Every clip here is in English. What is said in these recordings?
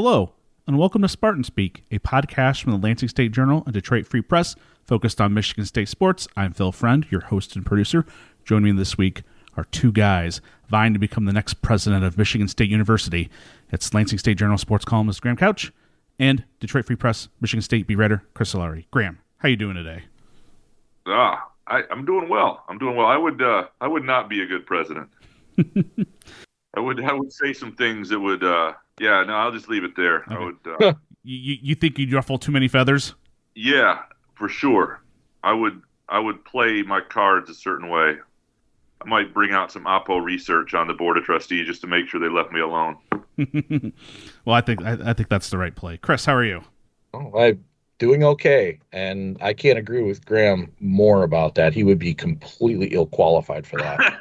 Hello, and welcome to Spartan Speak, a podcast from the Lansing State Journal and Detroit Free Press focused on Michigan State sports. I'm Phil Friend, your host and producer. Joining me this week are two guys vying to become the next president of Michigan State University. It's Lansing State Journal sports columnist Graham Couch and Detroit Free Press Michigan State beat writer Chris Solari. Graham, how you doing today? Ah, I, am doing well. I'm doing well. I would uh, I would not be a good president. I would I would say some things that would uh, yeah, no, I'll just leave it there. Okay. I would. Uh, you you think you'd ruffle too many feathers? Yeah, for sure. I would I would play my cards a certain way. I might bring out some Oppo research on the board of trustees just to make sure they left me alone. well, I think I, I, think that's the right play. Chris, how are you? Oh, I'm doing okay, and I can't agree with Graham more about that. He would be completely ill qualified for that.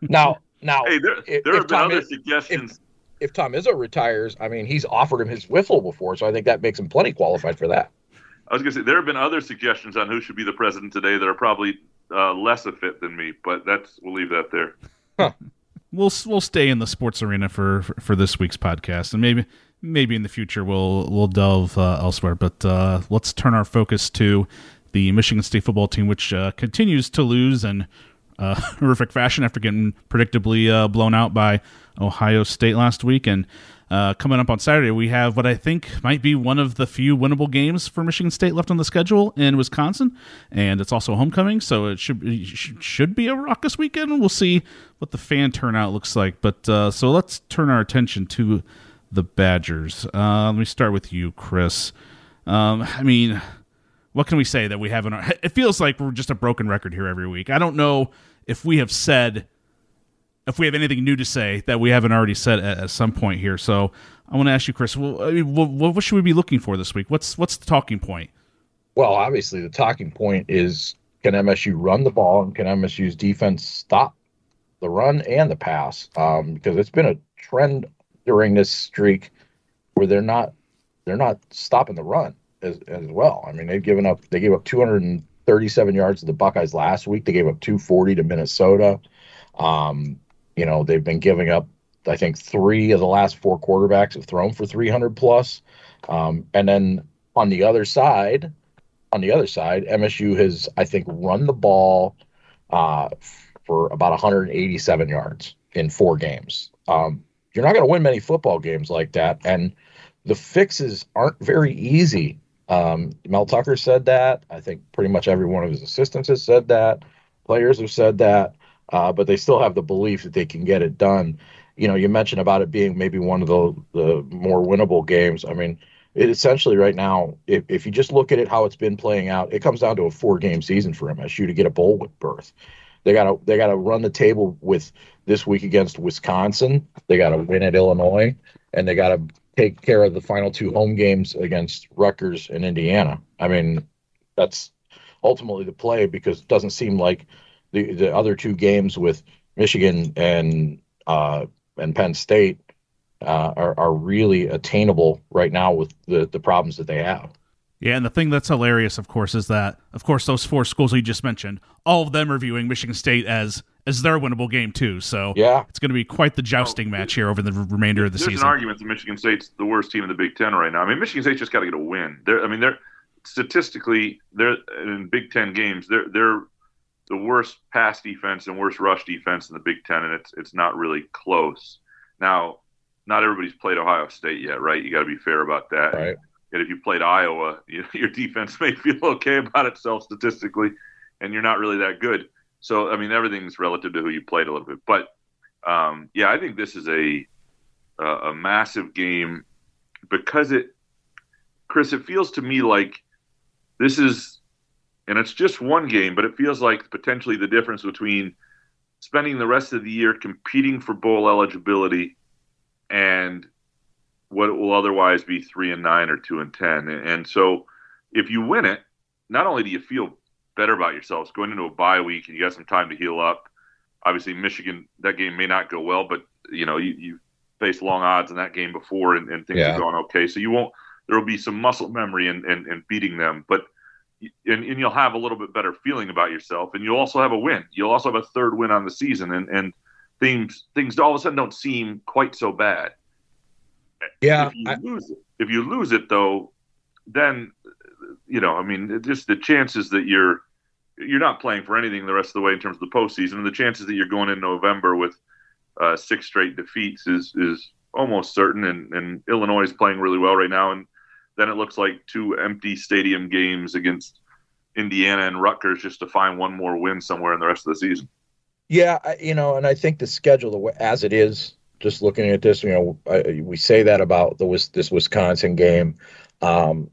now, now, hey, there, if, there have been other is, suggestions. If, if Tom Izzo retires, I mean, he's offered him his wiffle before, so I think that makes him plenty qualified for that. I was going to say there have been other suggestions on who should be the president today that are probably uh, less a fit than me, but that's we'll leave that there. Huh. We'll we'll stay in the sports arena for, for, for this week's podcast, and maybe maybe in the future we'll we'll delve uh, elsewhere. But uh, let's turn our focus to the Michigan State football team, which uh, continues to lose in uh, horrific fashion after getting predictably uh, blown out by Ohio State last week. And uh, coming up on Saturday, we have what I think might be one of the few winnable games for Michigan State left on the schedule in Wisconsin, and it's also homecoming, so it should it should be a raucous weekend. We'll see what the fan turnout looks like. But uh, so let's turn our attention to the Badgers. Uh, let me start with you, Chris. Um, I mean, what can we say that we haven't? It feels like we're just a broken record here every week. I don't know if we have said if we have anything new to say that we haven't already said at, at some point here. So I want to ask you, Chris, well, I mean, what, what, should we be looking for this week? What's what's the talking point? Well, obviously, the talking point is can MSU run the ball and can MSU's defense stop the run and the pass? Um, because it's been a trend during this streak where they're not they're not stopping the run as, as well. I mean, they've given up they gave up 237 yards to the Buckeyes last week. They gave up 240 to Minnesota. Um, you know, they've been giving up, I think, three of the last four quarterbacks have thrown for 300 plus. Um, and then on the other side, on the other side, MSU has, I think, run the ball uh, for about 187 yards in four games. Um, you're not going to win many football games like that. And the fixes aren't very easy. Um, Mel Tucker said that. I think pretty much every one of his assistants has said that. Players have said that uh, but they still have the belief that they can get it done. You know, you mentioned about it being maybe one of the the more winnable games. I mean, it essentially right now, if, if you just look at it how it's been playing out, it comes down to a four game season for MSU to get a bowl berth. They gotta they gotta run the table with this week against Wisconsin. They gotta win at Illinois, and they gotta take care of the final two home games against Rutgers and Indiana. I mean, that's ultimately the play because it doesn't seem like the the other two games with Michigan and uh, and Penn State uh, are are really attainable right now with the the problems that they have. Yeah, and the thing that's hilarious, of course, is that of course those four schools you just mentioned, all of them are viewing Michigan State as as their winnable game too. So yeah, it's going to be quite the jousting match here over the remainder of the There's season. There's an argument that Michigan State's the worst team in the Big Ten right now. I mean, Michigan State's just got to get a win. They're, I mean, they're statistically they're in Big Ten games. They're they're the worst pass defense and worst rush defense in the Big Ten, and it's it's not really close. Now, not everybody's played Ohio State yet, right? You got to be fair about that. Right. And if you played Iowa, you, your defense may feel okay about itself statistically, and you're not really that good. So, I mean, everything's relative to who you played a little bit. But um, yeah, I think this is a a, a massive game because it, Chris, it feels to me like this is, and it's just one game, but it feels like potentially the difference between spending the rest of the year competing for bowl eligibility and what will otherwise be three and nine or two and ten. And so if you win it, not only do you feel better about yourselves going into a bye week and you got some time to heal up. Obviously, Michigan that game may not go well, but you know you, you faced long odds in that game before and, and things yeah. are going okay. So you won't. There will be some muscle memory in, in beating them, but and, and you'll have a little bit better feeling about yourself, and you'll also have a win. You'll also have a third win on the season, and and things things all of a sudden don't seem quite so bad. Yeah, if you I, lose it, if you lose it though, then you know, I mean, just the chances that you're you're not playing for anything the rest of the way in terms of the postseason, and the chances that you're going in November with uh, six straight defeats is is almost certain. And, and Illinois is playing really well right now, and then it looks like two empty stadium games against Indiana and Rutgers just to find one more win somewhere in the rest of the season. Yeah, you know, and I think the schedule as it is, just looking at this, you know, I, we say that about the this Wisconsin game. Um,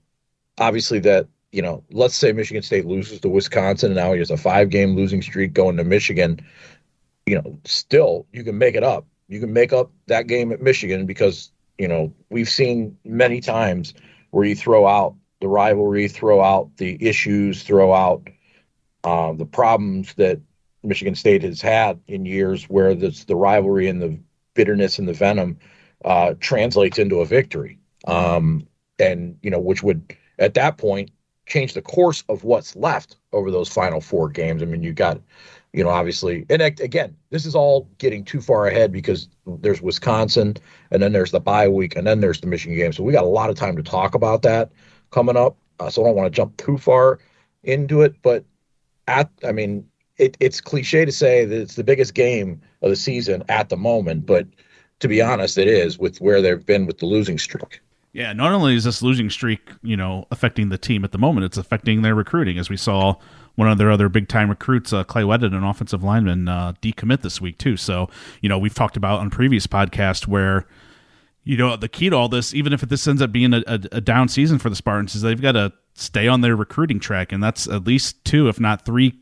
obviously, that you know, let's say Michigan State loses to Wisconsin, and now he has a five game losing streak going to Michigan. You know, still you can make it up. You can make up that game at Michigan because you know we've seen many times where you throw out the rivalry, throw out the issues, throw out uh, the problems that Michigan State has had in years, where this, the rivalry and the bitterness and the venom uh, translates into a victory, um, and you know which would at that point change the course of what's left over those final four games. I mean, you got, you know, obviously, and again, this is all getting too far ahead because there's Wisconsin, and then there's the bye week, and then there's the Michigan game. So we got a lot of time to talk about that coming up. Uh, so I don't want to jump too far into it, but at, I mean, it, it's cliche to say that it's the biggest game of the season at the moment, but to be honest, it is with where they've been with the losing streak. Yeah, not only is this losing streak, you know, affecting the team at the moment, it's affecting their recruiting. As we saw one of their other big time recruits, uh, Clay Wedded, an offensive lineman, uh, decommit this week too. So, you know, we've talked about on previous podcast where, you know, the key to all this, even if this ends up being a, a, a down season for the Spartans, is they've got to stay on their recruiting track, and that's at least two, if not three,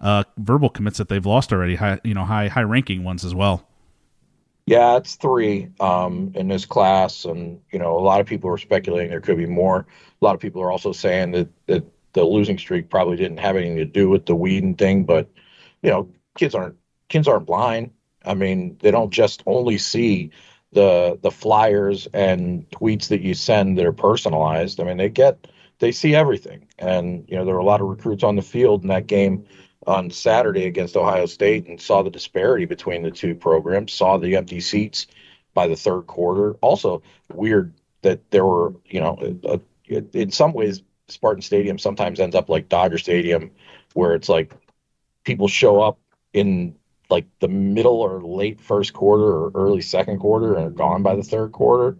uh, verbal commits that they've lost already. High, you know, high high ranking ones as well. Yeah, it's three um, in this class, and you know, a lot of people are speculating there could be more. A lot of people are also saying that that the losing streak probably didn't have anything to do with the Weeden thing, but you know, kids aren't kids aren't blind. I mean, they don't just only see the the flyers and tweets that you send that are personalized. I mean, they get they see everything, and you know, there were a lot of recruits on the field in that game on Saturday against Ohio State and saw the disparity between the two programs, saw the empty seats by the third quarter. Also, weird that there were, you know, a, in some ways, Spartan Stadium sometimes ends up like Dodger Stadium, where it's like people show up in like the middle or late first quarter or early second quarter and are gone by the third quarter.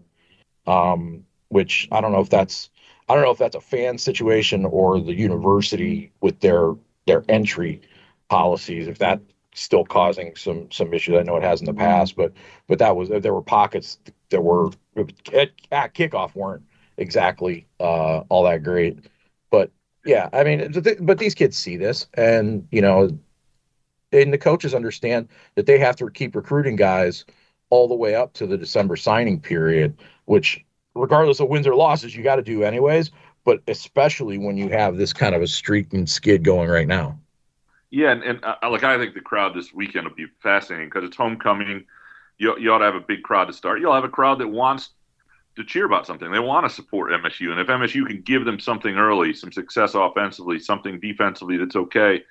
Um, which I don't know if that's I don't know if that's a fan situation or the university with their their entry policies. If that's still causing some some issues, I know it has in the past, but but that was there were pockets that were at, at kickoff weren't exactly uh, all that great. But yeah, I mean, but these kids see this, and you know, and the coaches understand that they have to keep recruiting guys all the way up to the December signing period, which regardless of wins or losses, you got to do anyways but especially when you have this kind of a streak and skid going right now. Yeah, and, and uh, like I think the crowd this weekend will be fascinating because it's homecoming. You, you ought to have a big crowd to start. You'll have a crowd that wants to cheer about something. They want to support MSU, and if MSU can give them something early, some success offensively, something defensively that's okay,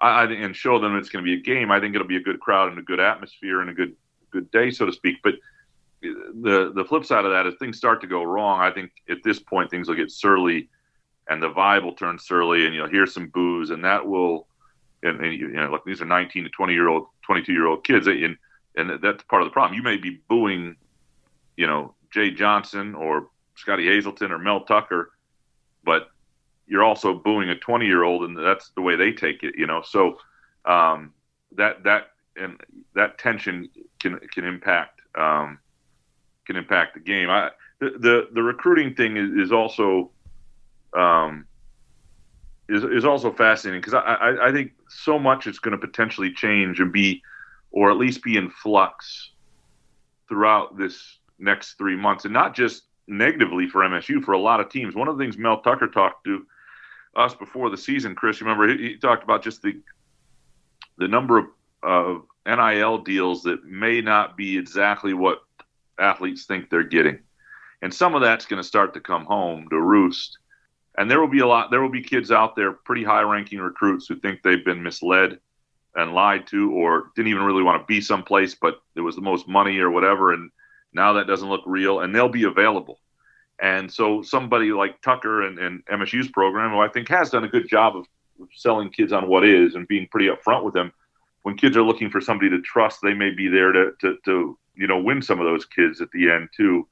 I, I and show them it's going to be a game. I think it'll be a good crowd and a good atmosphere and a good good day, so to speak. But eh, the the flip side of that is things start to go wrong. I think at this point things will get surly, and the vibe will turn surly, and you'll hear some boos, and that will, and, and you know, look, these are 19 to 20 year old, 22 year old kids, and and that's part of the problem. You may be booing, you know, Jay Johnson or Scottie Hazelton or Mel Tucker, but you're also booing a 20 year old, and that's the way they take it, you know. So um, that that and that tension can can impact. Um, can impact the game. I the the, the recruiting thing is, is also um, is is also fascinating because I, I I think so much is going to potentially change and be, or at least be in flux throughout this next three months, and not just negatively for MSU for a lot of teams. One of the things Mel Tucker talked to us before the season, Chris, remember he, he talked about just the the number of, of NIL deals that may not be exactly what athletes think they're getting. And some of that's going to start to come home to roost. And there will be a lot, there will be kids out there, pretty high ranking recruits who think they've been misled and lied to or didn't even really want to be someplace, but it was the most money or whatever. And now that doesn't look real and they'll be available. And so somebody like Tucker and, and MSU's program, who I think has done a good job of selling kids on what is and being pretty upfront with them, when kids are looking for somebody to trust, they may be there to, to, to you know, win some of those kids at the end too.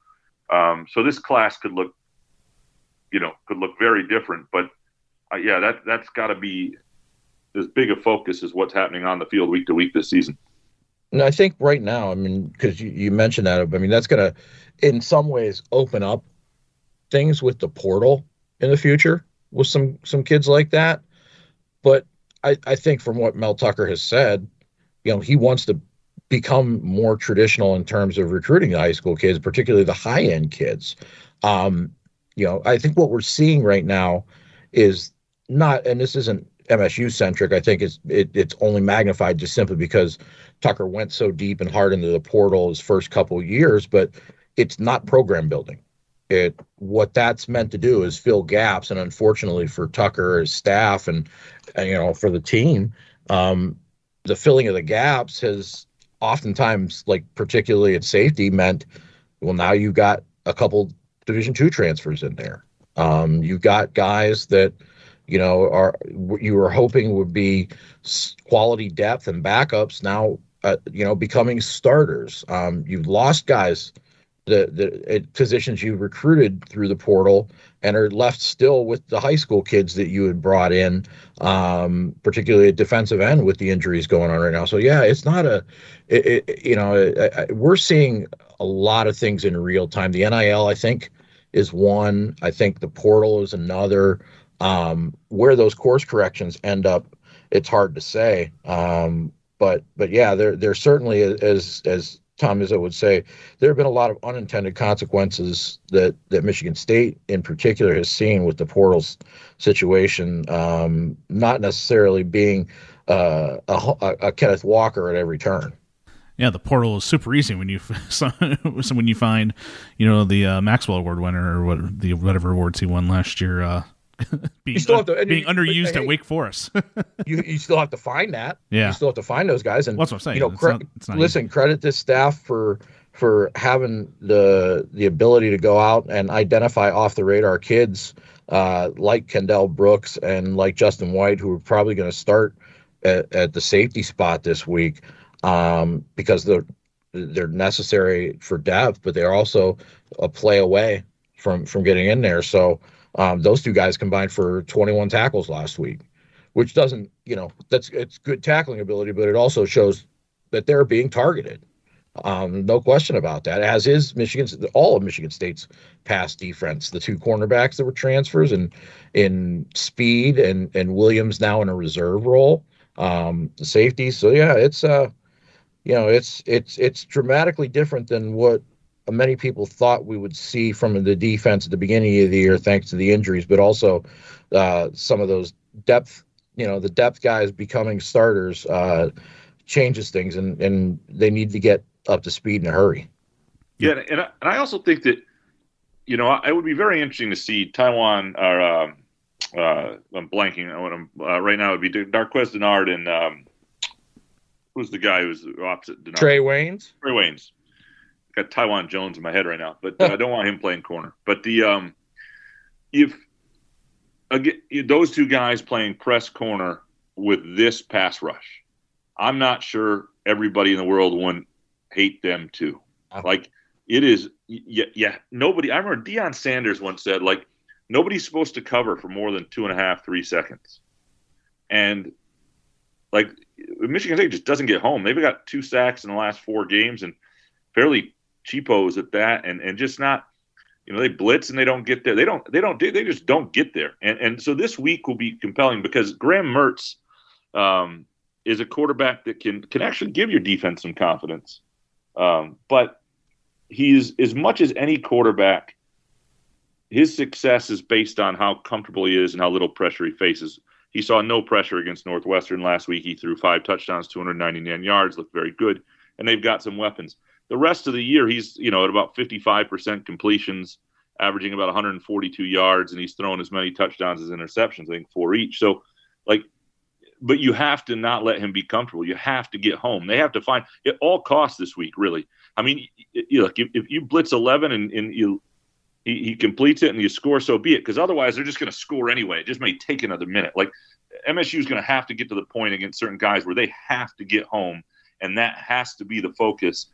Um, so this class could look, you know, could look very different. But uh, yeah, that that's got to be as big a focus as what's happening on the field week to week this season. And I think right now, I mean, because you, you mentioned that, I mean, that's going to, in some ways, open up things with the portal in the future with some some kids like that. But I, I think from what Mel Tucker has said, you know, he wants to become more traditional in terms of recruiting the high school kids, particularly the high end kids. Um, you know, I think what we're seeing right now is not, and this isn't MSU centric. I think it's it, it's only magnified just simply because Tucker went so deep and hard into the portal his first couple years, but it's not program building. It what that's meant to do is fill gaps, and unfortunately for Tucker, his staff, and, and you know for the team, um, the filling of the gaps has oftentimes, like particularly at safety, meant well now you've got a couple Division two transfers in there. Um, you've got guys that you know are you were hoping would be quality depth and backups now uh, you know becoming starters. Um, you've lost guys the the positions you recruited through the portal and are left still with the high school kids that you had brought in um, particularly at defensive end with the injuries going on right now. So yeah it's not a it, it, you know we're seeing a lot of things in real time. The nil i think is one. I think the portal is another. Um, where those course corrections end up, it's hard to say. Um, but but yeah, there there certainly as as Tom Izzo would say, there have been a lot of unintended consequences that that Michigan State in particular has seen with the portals situation. Um, not necessarily being uh, a, a Kenneth Walker at every turn. Yeah, the portal is super easy when you when you find, you know, the uh, Maxwell Award winner or what the whatever awards he won last year. Uh, being, un- to, being you, underused hey, at Wake Forest. you you still have to find that. Yeah, you still have to find those guys. And well, that's what I'm saying. You know, cre- not, not listen, easy. credit this staff for for having the the ability to go out and identify off the radar kids uh, like Kendall Brooks and like Justin White, who are probably going to start at, at, the safety spot this week um, because they're they're necessary for depth, but they're also a play away from from getting in there. So um, those two guys combined for 21 tackles last week, which doesn't, you know, that's it's good tackling ability, but it also shows that they're being targeted. Um, no question about that. As is Michigan's all of Michigan State's pass defense. The two cornerbacks that were transfers and in speed and and Williams now in a reserve role. Um, the safety. So yeah, it's uh, you know, it's it's it's dramatically different than what many people thought we would see from the defense at the beginning of the year, thanks to the injuries, but also uh, some of those depth, you know, the depth guys becoming starters uh, changes things, and and they need to get up to speed in a hurry. Yeah, and I, and I also think that you know it would be very interesting to see Taiwan or uh, uh, I'm blanking on I'm uh, right now. It would be Darqueze Dennard and um, who's the guy who's opposite Dennard? Trey Waynes. Trey Waynes got Taiwan Jones in my head right now, but uh, I don't want him playing corner. But the um, if again those two guys playing press corner with this pass rush, I'm not sure everybody in the world wouldn't hate them too. Uh-huh. Like it is, yeah, yeah. Nobody. I remember Deion Sanders once said like nobody's supposed to cover for more than two and a half, three seconds, and like Michigan State just doesn't get home. They've got two sacks in the last four games and fairly cheapos at that, and and just not You know, they blitz and they don't get there. They don't. They don't. Do, they just don't get there. And and so this week will be compelling because Graham Mertz um, is a quarterback that can can actually give your defense some confidence. Um, but he's as much as any quarterback. His success is based on how comfortable he is and how little pressure he faces. He saw no pressure against Northwestern last week. He threw five touchdowns, 299 yards, looked very good, and they've got some weapons. The rest of the year, he's you know at about 55% completions, averaging about 142 yards, and he's thrown as many touchdowns as interceptions. I think four each. So, like, but you have to not let him be comfortable. You have to get home. They have to find at all costs this week. Really, I mean, you look if, if you blitz 11 and, and you he, he completes it and you score, so be it. Because otherwise, they're just going to score anyway. It just may take another minute. Like MSU is going to have to get to the point against certain guys where they have to get home, and that has to be the focus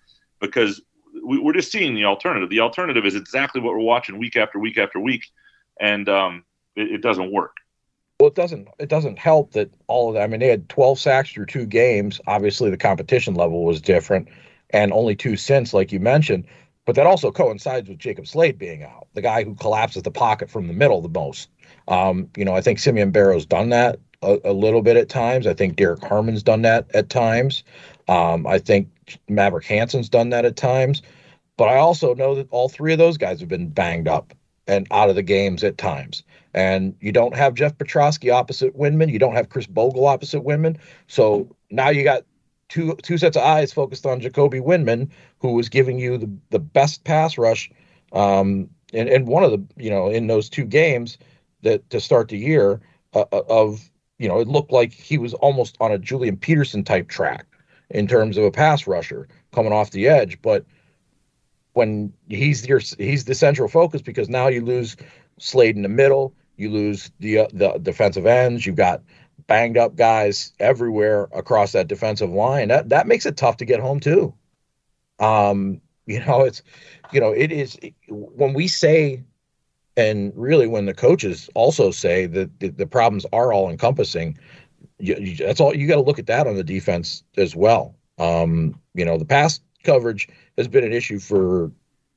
because we, are just seeing the alternative. The alternative is exactly what we're watching week after week after week, and um, it, it, doesn't work. Well, it doesn't. It doesn't help that all of that. I mean, they had 12 sacks through two games. Obviously, the competition level was different, and only two since, like you mentioned. But that also coincides with Jacob Slade being out, the guy who collapses the pocket from the middle the most. Um, you know, I think Simeon Barrow's done that a, a, little bit at times. I think Derek Harmon's done that at times. Um, I think Maverick Hansen's done that at times. But I also know that all three of those guys have been banged up and out of the games at times. And you don't have Jeff Pietrowski opposite Windmon. You don't have Khris Bogle opposite Windmon. So now you got two two sets of eyes focused on Jacoby Windmon, who was giving you the, the best pass rush um, and, and one of the, you know, in those two games that to start the year uh, uh of, you know, it looked like he was almost on a Julian Peterson type track in terms of a pass rusher coming off the edge. But when he's your he's the central focus because now you lose Slade in the middle, you lose the uh, the defensive ends, you've got banged up guys everywhere across that defensive line. That that makes it tough to get home too. Um, you know, it's you know, it is when we say and really when the coaches also say that the, the problems are all encompassing you, you, that's all you got to look at that on the defense as well. Um, you know, the pass coverage has been an issue for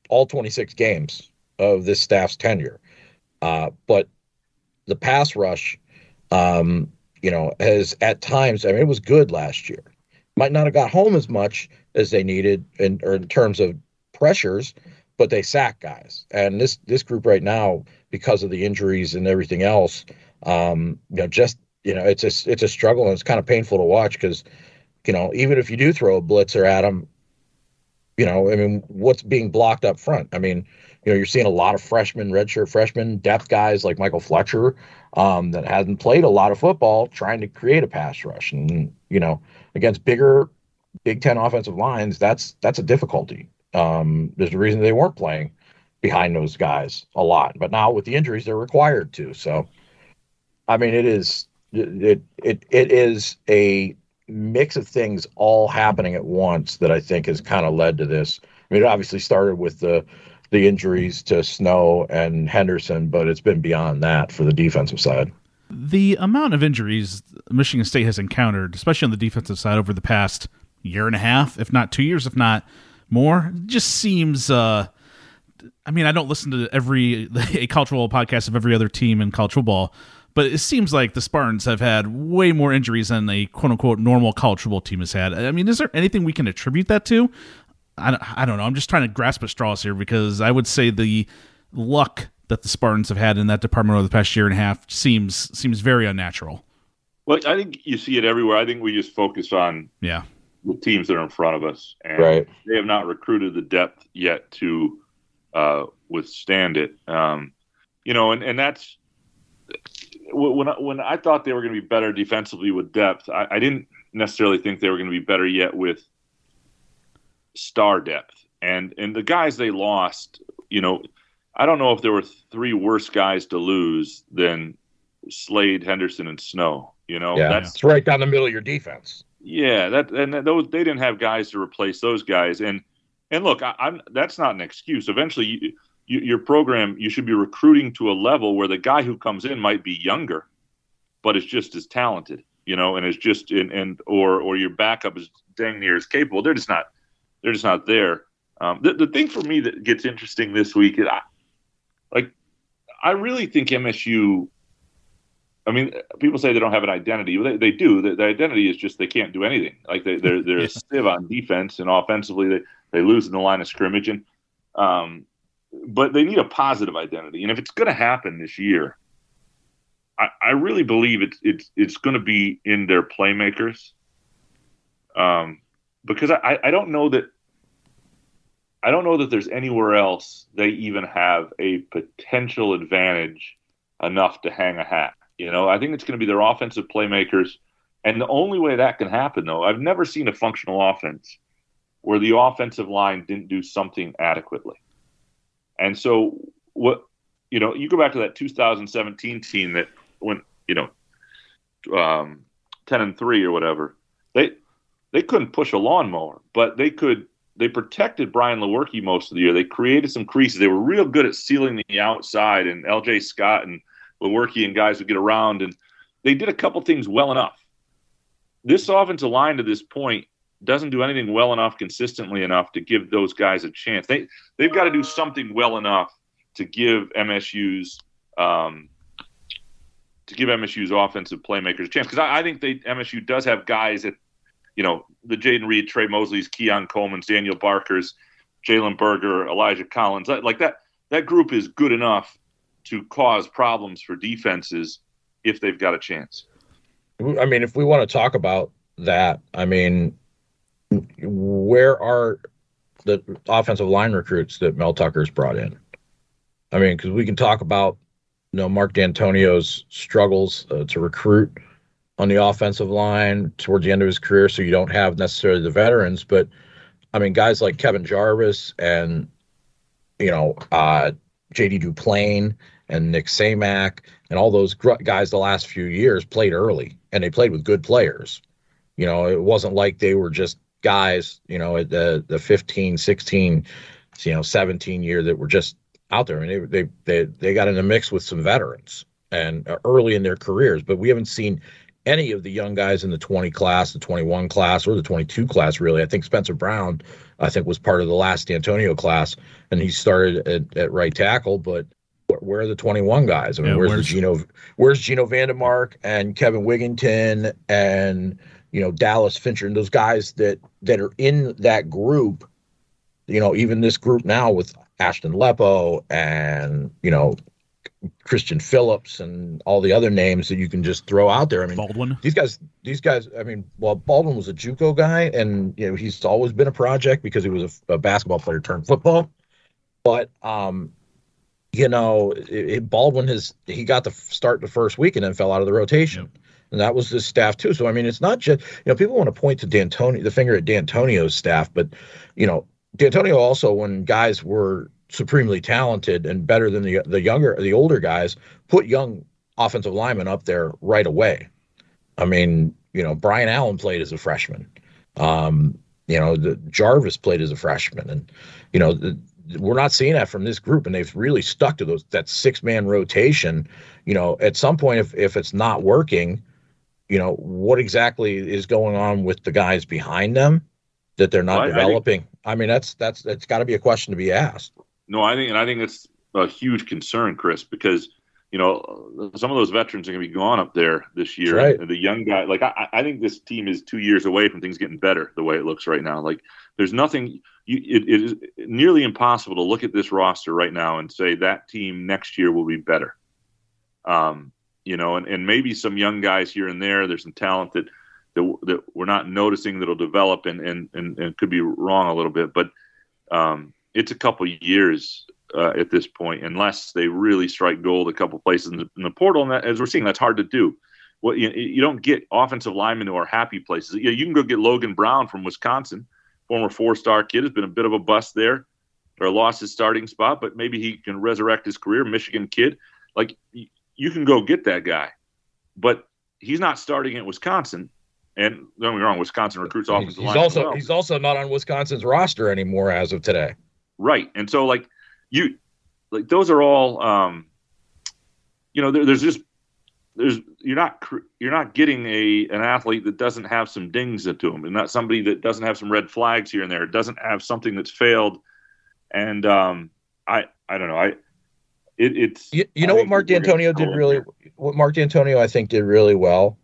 all 26 games of this staff's tenure. Uh, but the pass rush, um, you know, has at times, I mean, it was good last year. Might not have got home as much as they needed in, or in terms of pressures, but they sack guys. And this this group right now, because of the injuries and everything else, um, you know, just you know, it's a it's a struggle and it's kind of painful to watch because, you know, even if you do throw a blitzer at them, you know, I mean, what's being blocked up front? I mean, you know, you're seeing a lot of freshmen, redshirt freshmen, depth guys like Michael Fletcher, um, that hasn't played a lot of football, trying to create a pass rush, and you know, against bigger Big Ten offensive lines, that's that's a difficulty. Um, there's a reason they weren't playing behind those guys a lot, but now with the injuries, they're required to. So, I mean, it is it it it is a mix of things all happening at once that I think has kind of led to this. I mean, it obviously started with the the injuries to Snow and Henderson, but it's been beyond that for the defensive side. The amount of injuries Michigan State has encountered, especially on the defensive side over the past year and a half, if not two years, if not more, just seems uh, I mean, I don't listen to every a cultural podcast of every other team in college football, but it seems like the Spartans have had way more injuries than a quote unquote normal college football team has had. I mean, is there anything we can attribute that to? I don't, I don't know. I'm just trying to grasp at straws here because I would say the luck that the Spartans have had in that department over the past year and a half seems seems very unnatural. Well, I think you see it everywhere. I think we just focus on yeah the teams that are in front of us, and right. they have not recruited the depth yet to uh, withstand it. Um, you know, and and that's when I, when I thought they were going to be better defensively with depth, I, I didn't necessarily think they were going to be better yet with star depth. And and the guys they lost, you know, I don't know if there were three worse guys to lose than Slade, Henderson, and Snow. You know, yeah, that's right down the middle of your defense. Yeah, that and those they didn't have guys to replace those guys. And and look, I, am that's not an excuse. Eventually, you, you, your program you should be recruiting to a level where the guy who comes in might be younger, but is just as talented, you know, and is just in and or or your backup is dang near as capable. They're just not they're just not there. Um, the, the thing for me that gets interesting this week, is, I, like I really think MSU. I mean, people say they don't have an identity. They, they do. The, the, identity is just they can't do anything. Like they, they're they're yeah. stiff on defense and offensively. They they lose in the line of scrimmage and. Um, but they need a positive identity, and if it's going to happen this year, I, I really believe it's it's it's going to be in their playmakers. Um, because I, I don't know that I don't know that there's anywhere else they even have a potential advantage enough to hang a hat. You know, I think it's going to be their offensive playmakers. And the only way that can happen, though, I've never seen a functional offense where the offensive line didn't do something adequately. And so, what, you know, you go back to that 2017 team that went, you know, um, 10 and 3 or whatever. They, they couldn't push a lawnmower, but they could they protected Brian Lewerke most of the year. They created some creases. They were real good at sealing the outside, and L.J. Scott and Lewerke and guys would get around, and they did a couple things well enough. This offensive line to this point doesn't do anything well enough consistently enough to give those guys a chance. They they've got to do something well enough to give MSU's um, to give MSU's offensive playmakers a chance because I, I think they MSU does have guys at you know, the Jayden Reed, Tre Mosley's, Keon Coleman's, Daniel Barker's, Jalen Berger, Elijah Collins, like that, that group is good enough to cause problems for defenses if they've got a chance. I mean, if we want to talk about that, I mean, where are the offensive line recruits that Mel Tucker's brought in? I mean, because we can talk about, you know, Mark Dantonio's struggles uh, to recruit on the offensive line towards the end of his career, so you don't have necessarily the veterans. But I mean, guys like Kevin Jarvis and you know uh, J.D. Duplain and Nick Samac and all those gr- guys the last few years played early, and they played with good players. You know, it wasn't like they were just guys, you know, at the the 15, 16, you know, 17 year that were just out there. I mean, they they they, they got in the mix with some veterans and uh, early in their careers, but we haven't seen any of the young guys in the 20 class, the 21 class, or the 22 class, really. I think Spencer Brown, I think, was part of the last Dantonio class, and he started at, at right tackle. But where are the 21 guys? I mean, yeah, where's, where's, the Geno? Where's Geno VanDeMark and Kevin Wigginton and you know Dallas Fincher and those guys that that are in that group? You know, even this group now with Ashton Lepo and you know Christian Phillips and all the other names that you can just throw out there. I mean, Baldwin. These guys, these guys. I mean, well, Baldwin was a JUCO guy, and you know he's always been a project because he was a, a basketball player turned football. But um, you know, it, it, Baldwin has he got the start the first week and then fell out of the rotation. Yep. And that was his staff too. So I mean, it's not just you know people want to point to Dantonio the finger at Dantonio's staff, but you know Dantonio also when guys were supremely talented and better than the the younger the older guys put young offensive linemen up there right away. I mean, you know, Brian Allen played as a freshman. Um, you know, the Jarvis played as a freshman, and you know, the, we're not seeing that from this group, and they've really stuck to those that six man rotation. You know, at some point, if if it's not working, you know, what exactly is going on with the guys behind them that they're not well, developing? I, think, I mean, that's that's that's got to be a question to be asked. No, I think, and I think it's a huge concern, Chris, because you know some of those veterans are going to be gone up there this year. Right. The young guy, like I, I think this team is two years away from things getting better the way it looks right now. Like there's nothing. You, it, it is nearly impossible to look at this roster right now and say that team next year will be better. Um, you know, and, and maybe some young guys here and there. There's some talent that that, that we're not noticing that'll develop and, and and and could be wrong a little bit, but um, it's a couple years uh, at this point, unless they really strike gold a couple places in the, in the portal. And that, as we're seeing, that's hard to do. Well, you, you don't get offensive linemen who are happy places. You, know, you can go get Logan Brown from Wisconsin, former four-star kid, has been a bit of a bust there, or lost his starting spot, but maybe he can resurrect his career. Michigan kid, like you can go get that guy, but he's not starting at Wisconsin. And don't get me wrong, Wisconsin recruits offensive he's, he's also well. he's also not on Wisconsin's roster anymore as of today. Right. And so like you like those are all um you know there, there's just there's you're not you're not getting a an athlete that doesn't have some dings to him and not somebody that doesn't have some red flags here and there doesn't have something that's failed and um i i don't know i it, it's you, you know what Mark Dantonio did really what Mark Dantonio I think did really well,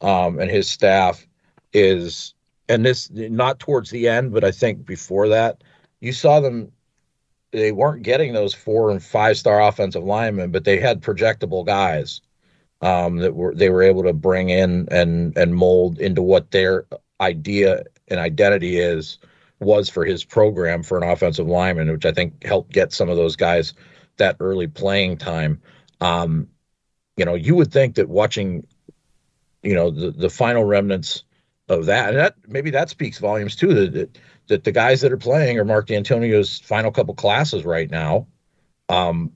um, and his staff is and this not towards the end, but I think before that, you saw them they weren't getting those four and five star offensive linemen, but they had projectable guys um, that were they were able to bring in and and mold into what their idea and identity is was for his program for an offensive lineman, which I think helped get some of those guys that early playing time. Um, you know, you would think that watching, you know, the, the final remnants of that, and that maybe that speaks volumes too. That, that that the guys that are playing are Mark Dantonio's final couple classes right now. Um,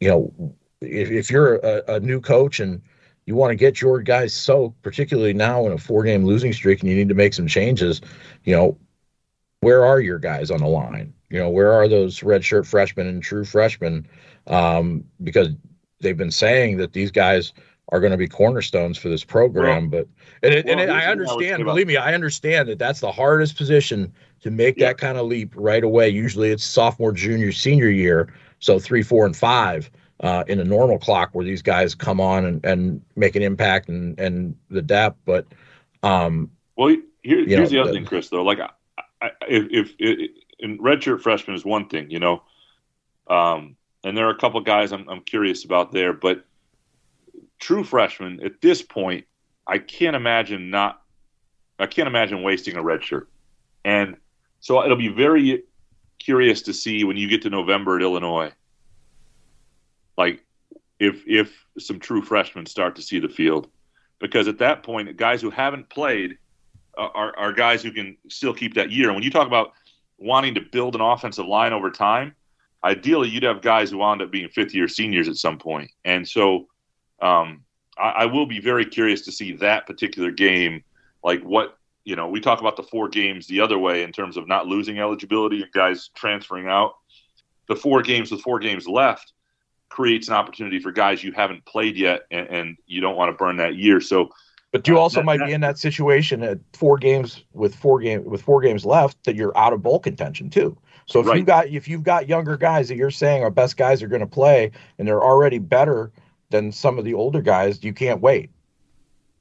you know, if, if you're a, a new coach and you want to get your guys soaked, particularly now in a four game losing streak and you need to make some changes, you know, where are your guys on the line? You know, where are those redshirt freshmen and true freshmen? Um, because they've been saying that these guys are going to be cornerstones for this program. Well, but and, it, well, and it, I understand, believe me, I understand that that's the hardest position to make yeah. that kind of leap right away. Usually it's sophomore, junior, senior year, so three, four, and five. Uh, in a normal clock where these guys come on and, and make an impact and, and the depth. But um, well, here, here's know, the other the, thing, Chris. Though, like I, I, if, if, in redshirt freshman is one thing, you know, um, and there are a couple guys I'm, I'm curious about there, but true freshman at this point, I can't imagine not. I can't imagine wasting a red shirt. And so it'll be very curious to see when you get to November at Illinois, like if if some true freshmen start to see the field, because at that point, guys who haven't played are, are guys who can still keep that year. And when you talk about wanting to build an offensive line over time, ideally you'd have guys who wound up being fifth year seniors at some point. And so um, I, I will be very curious to see that particular game, like what you know, we talk about the four games the other way in terms of not losing eligibility and guys transferring out. The four games with four games left creates an opportunity for guys you haven't played yet, and, and you don't want to burn that year. So, but you also that, might that, be in that situation at four games with four game with four games left that you're out of bowl contention too. So if right. you got if you've got younger guys that you're saying our best guys are going to play and they're already better than some of the older guys, you can't wait.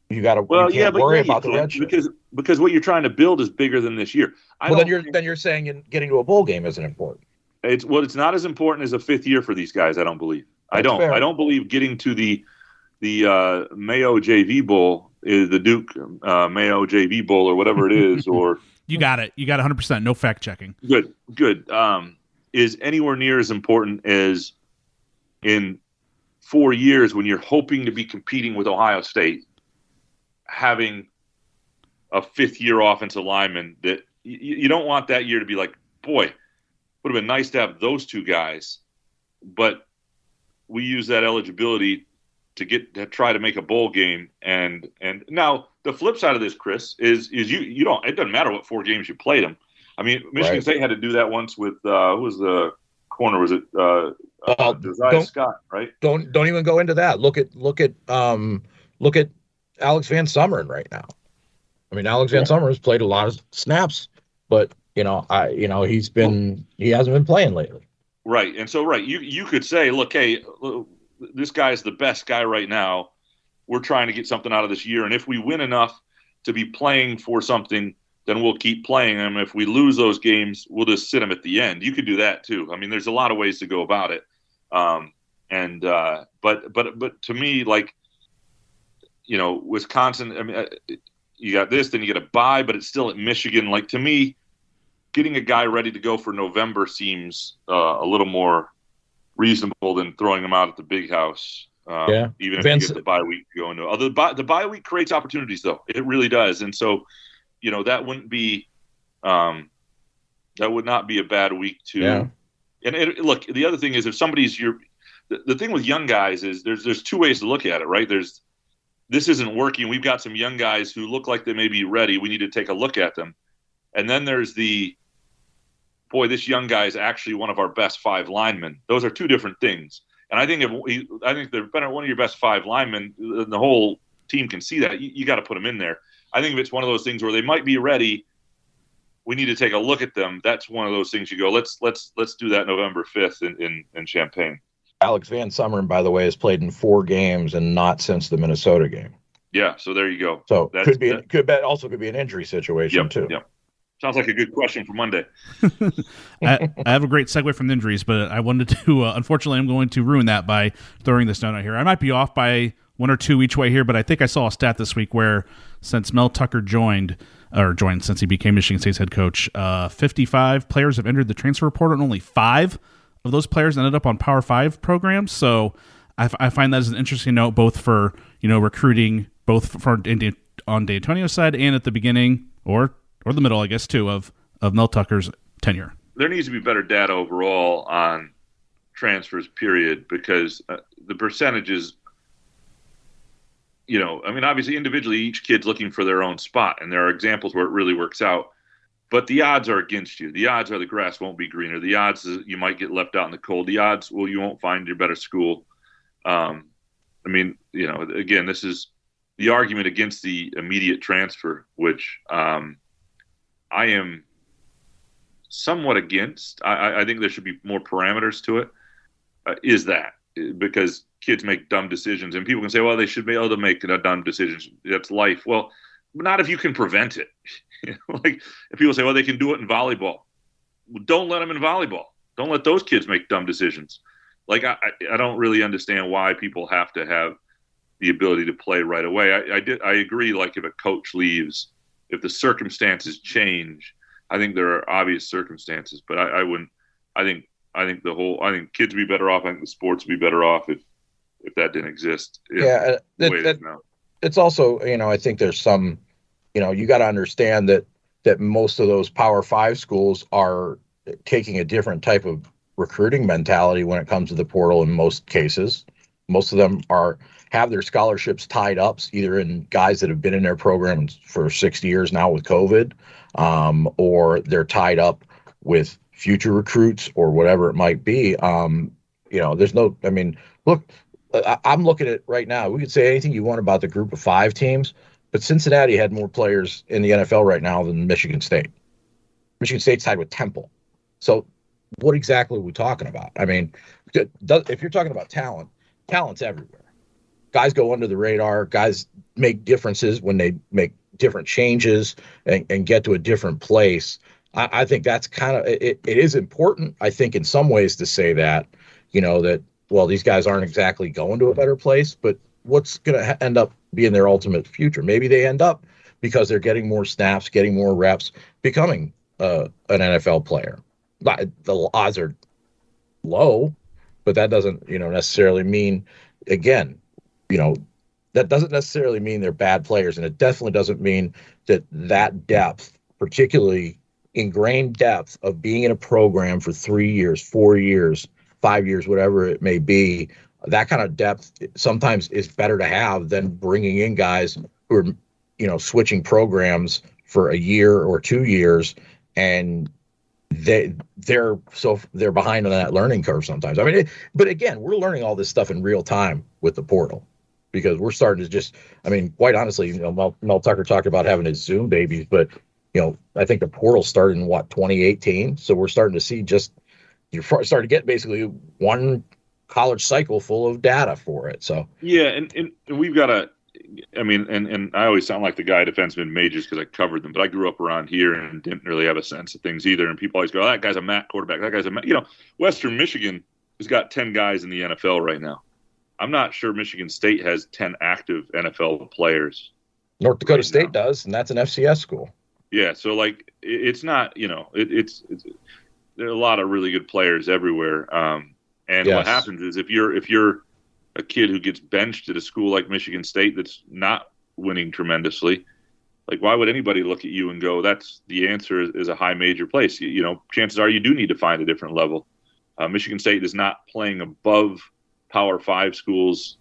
You got to well, yeah, but worry about the red because because what you're trying to build is bigger than this year. I well, then you're then you're saying getting to a bowl game isn't important. It's well, it's not as important as a fifth year for these guys. I don't believe. That's I don't. Fair. I don't believe getting to the the uh, Mayo JV Bowl is the Duke uh, Mayo JV Bowl or whatever it is, or you got it. You got 100. percent No fact checking. Good. Good. Um, is anywhere near as important as in four years when you're hoping to be competing with Ohio State having a fifth year offensive lineman that you, you don't want that year to be like, boy, would have been nice to have those two guys, but we use that eligibility to get to try to make a bowl game. And and now the flip side of this chris is is you you don't it doesn't matter what four games you played them i mean michigan right. state had to do that once with uh who was the corner? Was it uh, uh Josiah Scott right? don't don't even go into that. Look at look at um look at Alex VanSumeren right now. I mean, Alex VanSumeren has played a lot of snaps, but you know, I you know he's been he hasn't been playing lately. Right, and so right, you you could say, look, hey, this guy is the best guy right now. We're trying to get something out of this year, and if we win enough to be playing for something, then we'll keep playing him. If we lose those games, we'll just sit him at the end. You could do that too. I mean, there's a lot of ways to go about it. Um, and uh, but but but to me, like you know, Wisconsin. I mean, uh, you got this, then you get a bye, but it's still at Michigan. Like to me, getting a guy ready to go for November seems uh, a little more reasonable than throwing him out at the big house. Um, yeah, even if Vince, you get the bye week going to. Other the, the bye week creates opportunities, though it really does, and so you know that wouldn't be, um, that would not be a bad week to. Yeah. And it, look, the other thing is if somebody's your, the, the thing with young guys is there's there's two ways to look at it, right? There's this isn't working. We've got some young guys who look like they may be ready. We need to take a look at them. And then there's the boy, this young guy is actually one of our best five linemen. Those are two different things. And I think if he, I think they're better one of your best five linemen, the whole team can see that. You, you got to put them in there. I think if it's one of those things where they might be ready, we need to take a look at them. That's one of those things you go, let's let's let's do that November fifth in, in, in Champaign. Alex VanSumeren, by the way, has played in four games and not since the Minnesota game. Yeah, so there you go. So That's- could be that- could be also could be an injury situation Yep, too. yep. Sounds like a good question for Monday. I, I have a great segue from the injuries, but I wanted to. Uh, unfortunately, I'm going to ruin that by throwing this down out here. I might be off by one or two each way here, but I think I saw a stat this week where since Mel Tucker joined, or joined since he became Michigan State's head coach, uh, 55 players have entered the transfer portal, and only five of those players ended up on Power Five programs. So I, f- I find that as an interesting note, both for you know recruiting, both for in, on Dantonio's side and at the beginning or or the middle, I guess, too of of Mel Tucker's tenure. there needs to be better data overall on transfers period because uh, the percentages you know i mean obviously individually each kid's looking for their own spot and there are examples where it really works out. But the odds are against you. The odds are the grass won't be greener. The odds is you might get left out in the cold. The odds well you won't find your better school. Um, i mean you know again this is the argument against the immediate transfer which um, i am somewhat against. I- I, think there should be more parameters to it. Uh, is that because kids make dumb decisions, and people can say, "Well, they should be able to make uh, dumb decisions. That's life." Well, not if you can prevent it. Like if people say, "Well, they can do it in volleyball," well, don't let them in volleyball. Don't let those kids make dumb decisions. Like I, I I don't really understand why people have to have the ability to play right away. I, I did. I agree. Like if a coach leaves, if the circumstances change, I think there are obvious circumstances, but I, I wouldn't. I think I think the whole. I think kids would be better off. I think the sports would be better off if if that didn't exist. Yeah, uh, it now. it's also you know I think there's some you know you got to understand that that most of those Power Five schools are taking a different type of recruiting mentality when it comes to the portal. In most cases, most of them are have their scholarships tied up either in guys that have been in their programs for 60 years now with COVID, um, or they're tied up with future recruits or whatever it might be. Um, you know, there's no. I mean, look, I, I'm looking at right now. We could say anything you want about the group of five teams, but Cincinnati had more players in the NFL right now than Michigan State. Michigan State's tied with Temple. So, what exactly are we talking about? I mean, if you're talking about talent, talent's everywhere. Guys go under the radar. Guys make differences when they make different changes and, and get to a different place. I, I think that's kind of it, it is important. I think in some ways to say that, you know, that well, these guys aren't exactly going to a better place, but what's going to ha- end up being their ultimate future? Maybe they end up because they're getting more snaps, getting more reps, becoming uh, an NFL player. The odds are low, but that doesn't, you know, necessarily mean, again, you know, that doesn't necessarily mean they're bad players, and it definitely doesn't mean that that depth, particularly ingrained depth of being in a program for three years, four years, five years, whatever it may be, that kind of depth sometimes is better to have than bringing in guys who are, you know, switching programs for a year or two years and they they're so they're behind on that learning curve sometimes. I mean, it, but again, we're learning all this stuff in real time with the portal because we're starting to just. I mean, quite honestly, you know, Mel, Mel Tucker talked about having his Zoom babies, but you know, I think the portal started in what 2018, so we're starting to see just you're starting to get basically one college cycle full of data for it. So Yeah, and, and we've got a. I mean, and, and I always sound like the guy defenseman majors because I covered them, but I grew up around here and didn't really have a sense of things either. And people always go, oh, "That guy's a MAC quarterback. That guy's a MAC." You know, Western Michigan has got ten guys in the NFL right now. I'm not sure Michigan State has ten active NFL players. North Dakota Right State now. does, and that's an FCS school. Yeah, so like it, it's not, you know, it, it's, it's there are a lot of really good players everywhere. Um, and what happens is if you're if you're a kid who gets benched at a school like Michigan State that's not winning tremendously, like why would anybody look at you and go, "That's the answer is, is a high major place"? You, you know, chances are you do need to find a different level. Uh, Michigan State is not playing above Power Five schools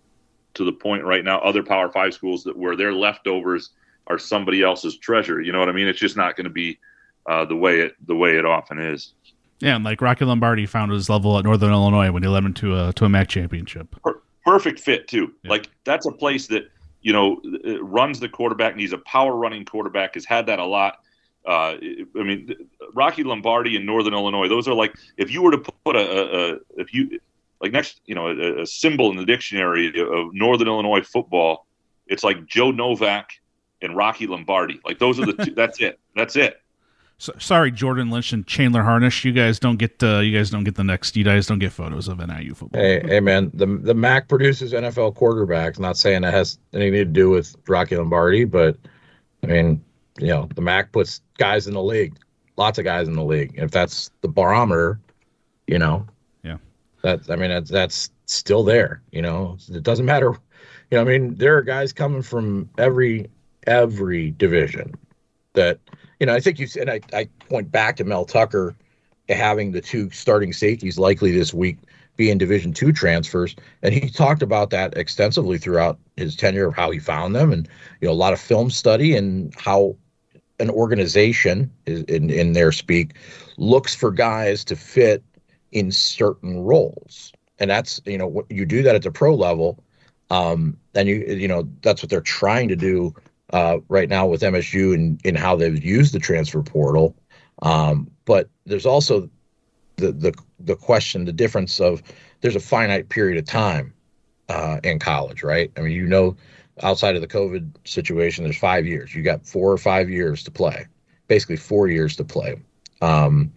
to the point right now. Other Power Five schools that where their leftovers are somebody else's treasure. You know what I mean? It's just not going to be uh, the way it the way it often is. Yeah, and like Rocky Lombardi found his level at Northern Illinois when he led him to a to a MAC championship. Perfect fit too. Yeah. Like that's a place that you know runs the quarterback. And he's a power running quarterback. Has had that a lot. Uh, I mean, Rocky Lombardi in Northern Illinois. Those are like if you were to put a, a, a if you like next, you know, a, a symbol in the dictionary of Northern Illinois football. It's like Joe Novak and Rocky Lombardi. Like those are the two. that's it. That's it. So, sorry, Jordan Lynch and Chandler Harnish. You guys don't get. Uh, you guys don't get the next. You guys don't get photos of NIU football. Hey, hey, man. The the MAC produces NFL quarterbacks. Not saying that has anything to do with Rocky Lombardi, but I mean, you know, the MAC puts guys in the league. Lots of guys in the league. If that's the barometer, you know, That's. I mean, that's that's still there. You know, it doesn't matter. You know, I mean, there are guys coming from every every division that you know, I think you said I, I point back to Mel Tucker having the two starting safeties likely this week be in Division two transfers, and he talked about that extensively throughout his tenure of how he found them, and you know a lot of film study and how an organization in in their speak looks for guys to fit in certain roles, and that's you know you do that at the pro level, um, and you you know that's what they're trying to do uh, right now with MSU and in how they've used the transfer portal. Um, but there's also the the the question, the difference of there's a finite period of time uh, in college, right? I mean, you know, outside of the COVID situation, there's five years. You got four or five years to play, basically four years to play. Um,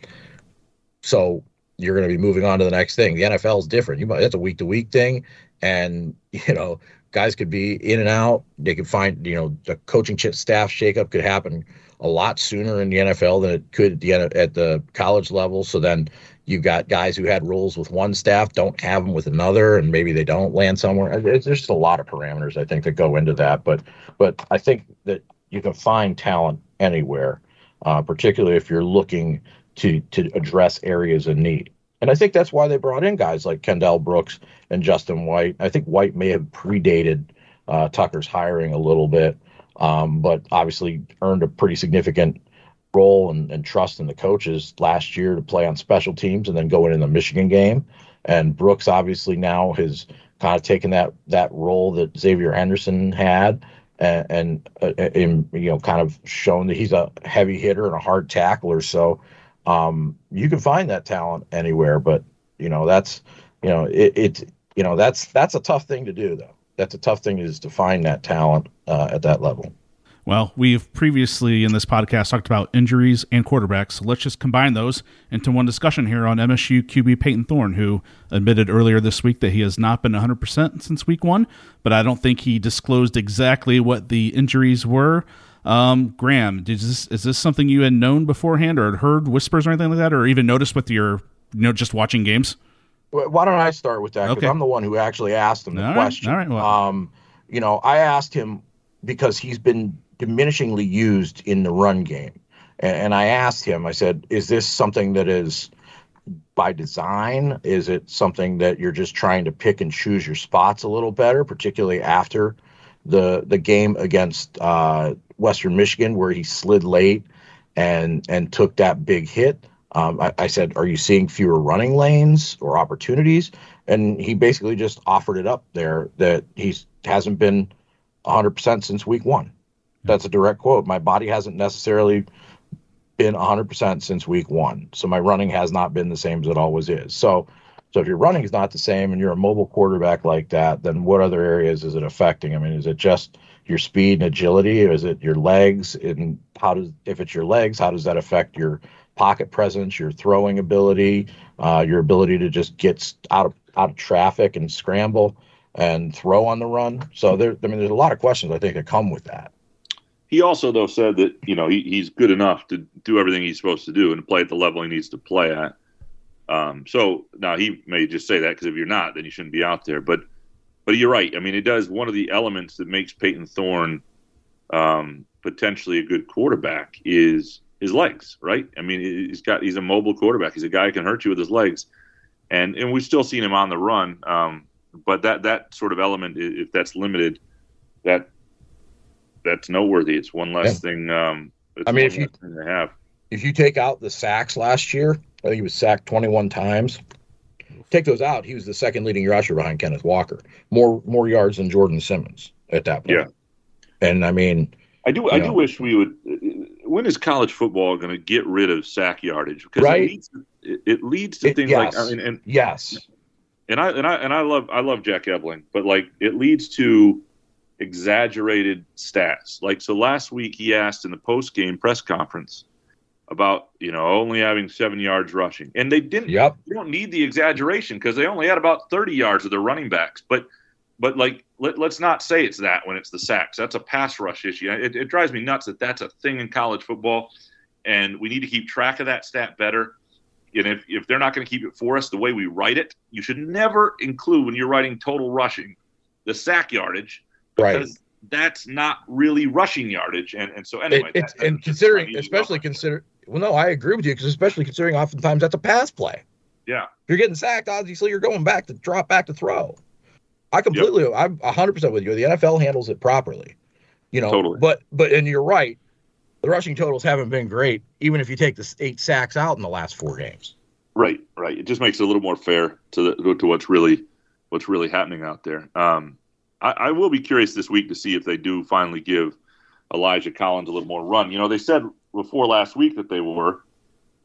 so you're going to be moving on to the next thing. The NFL is different. You might that's a week to week thing, and you know guys could be in and out. They could find, you know, the coaching staff shakeup could happen a lot sooner in the NFL than it could at the, at the college level. So then you've got guys who had roles with one staff don't have them with another, and maybe they don't land somewhere. There's just a lot of parameters I think that go into that. But but I think that you can find talent anywhere, uh, particularly if you're looking to to address areas of need. And I think that's why they brought in guys like Kendall Brooks and Justin White. I think White may have predated uh, Tucker's hiring a little bit, um, but obviously earned a pretty significant role and, and, trust in the coaches last year to play on special teams and then going in the Michigan game. And Brooks obviously now has kind of taken that that role that Xavier Henderson had and, and uh, in, you know kind of shown that he's a heavy hitter and a hard tackler. So um, you can find that talent anywhere, but you know that's you know it, it you know that's that's a tough thing to do though. That's a tough thing is to find that talent uh, at that level. Well, we've previously in this podcast talked about injuries and quarterbacks. So let's just combine those into one discussion here on MSU QB Peyton Thorne, who admitted earlier this week that he has not been 100% since week one, but I don't think he disclosed exactly what the injuries were. Um, Graham, is this, is this something you had known beforehand or had heard whispers or anything like that, or even noticed with your, you know, just watching games? Why don't I start with that? Because okay. I'm the one who actually asked him the all question. Right, all right, well. Um, you know, I asked him because he's been diminishingly used in the run game. And, and I asked him, I said, is this something that is by design? Is it something that you're just trying to pick and choose your spots a little better, particularly after the the game against uh, Western Michigan where he slid late and and took that big hit. Um, I, I, said, "Are you seeing fewer running lanes or opportunities?" And he basically just offered it up there that he hasn't been 100% since week one. That's a direct quote. My body hasn't necessarily been 100% since week one, so my running has not been the same as it always is. So, so if your running is not the same and you're a mobile quarterback like that, then what other areas is it affecting? I mean, is it just your speed and agility? Or is it your legs? And how does if it's your legs, how does that affect your pocket presence, your throwing ability, uh, your ability to just get out of out of traffic and scramble and throw on the run? So there, I mean, there's a lot of questions I think that come with that. He also though said that you know he, he's good enough to do everything he's supposed to do and play at the level he needs to play at. Um, so now he may just say that because if you're not, then you shouldn't be out there. But but you're right. I mean, it does one of the elements that makes Peyton Thorne um, potentially a good quarterback is his legs, right? I mean, he's got he's a mobile quarterback. He's a guy who can hurt you with his legs, and and we've still seen him on the run. Um, but that that sort of element, if that's limited, that that's noteworthy. It's one less yeah. thing. Um, I mean, if you if you take out the sacks last year, I think he was sacked 21 times. Take those out, he was the second leading rusher behind Kenneth Walker. More more yards than Jordan Simmons at that point. Yeah. And I mean, I do I know, do wish we would. When is college football going to get rid of sack yardage? Because right? it leads, it, it leads to it, things yes. like I mean, and yes, and I and I and I love I love Jack Ebling, but like it leads to exaggerated stats. Like so, last week he asked in the post game press conference about you know only having seven yards rushing, and they didn't. Yep. You don't need the exaggeration because they only had about thirty yards of their running backs, but. But like, let, us not say it's that when it's the sacks. That's a pass rush issue. It, it drives me nuts that that's a thing in college football, and we need to keep track of that stat better and if, if they're not going to keep it for us the way we write it, you should never include when you're writing total rushing the sack yardage because Right. That's not really rushing yardage. And and so anyway, It- it's that- and considering, especially consider. Well, no, I agree with you because especially considering oftentimes that's a pass play. yeah, If you're getting sacked, obviously you're going back to drop back to throw. I completely, I'm 100 percent with you. The NFL handles it properly, you know. Totally. But but and you're right. The rushing totals haven't been great, even if you take the eight sacks out in the last four games. right, right. It just makes it a little more fair to the to what's really what's really happening out there. Um, I, I will be curious this week to see if they do finally give Elijah Collins a little more run. You know, they said before last week that they were,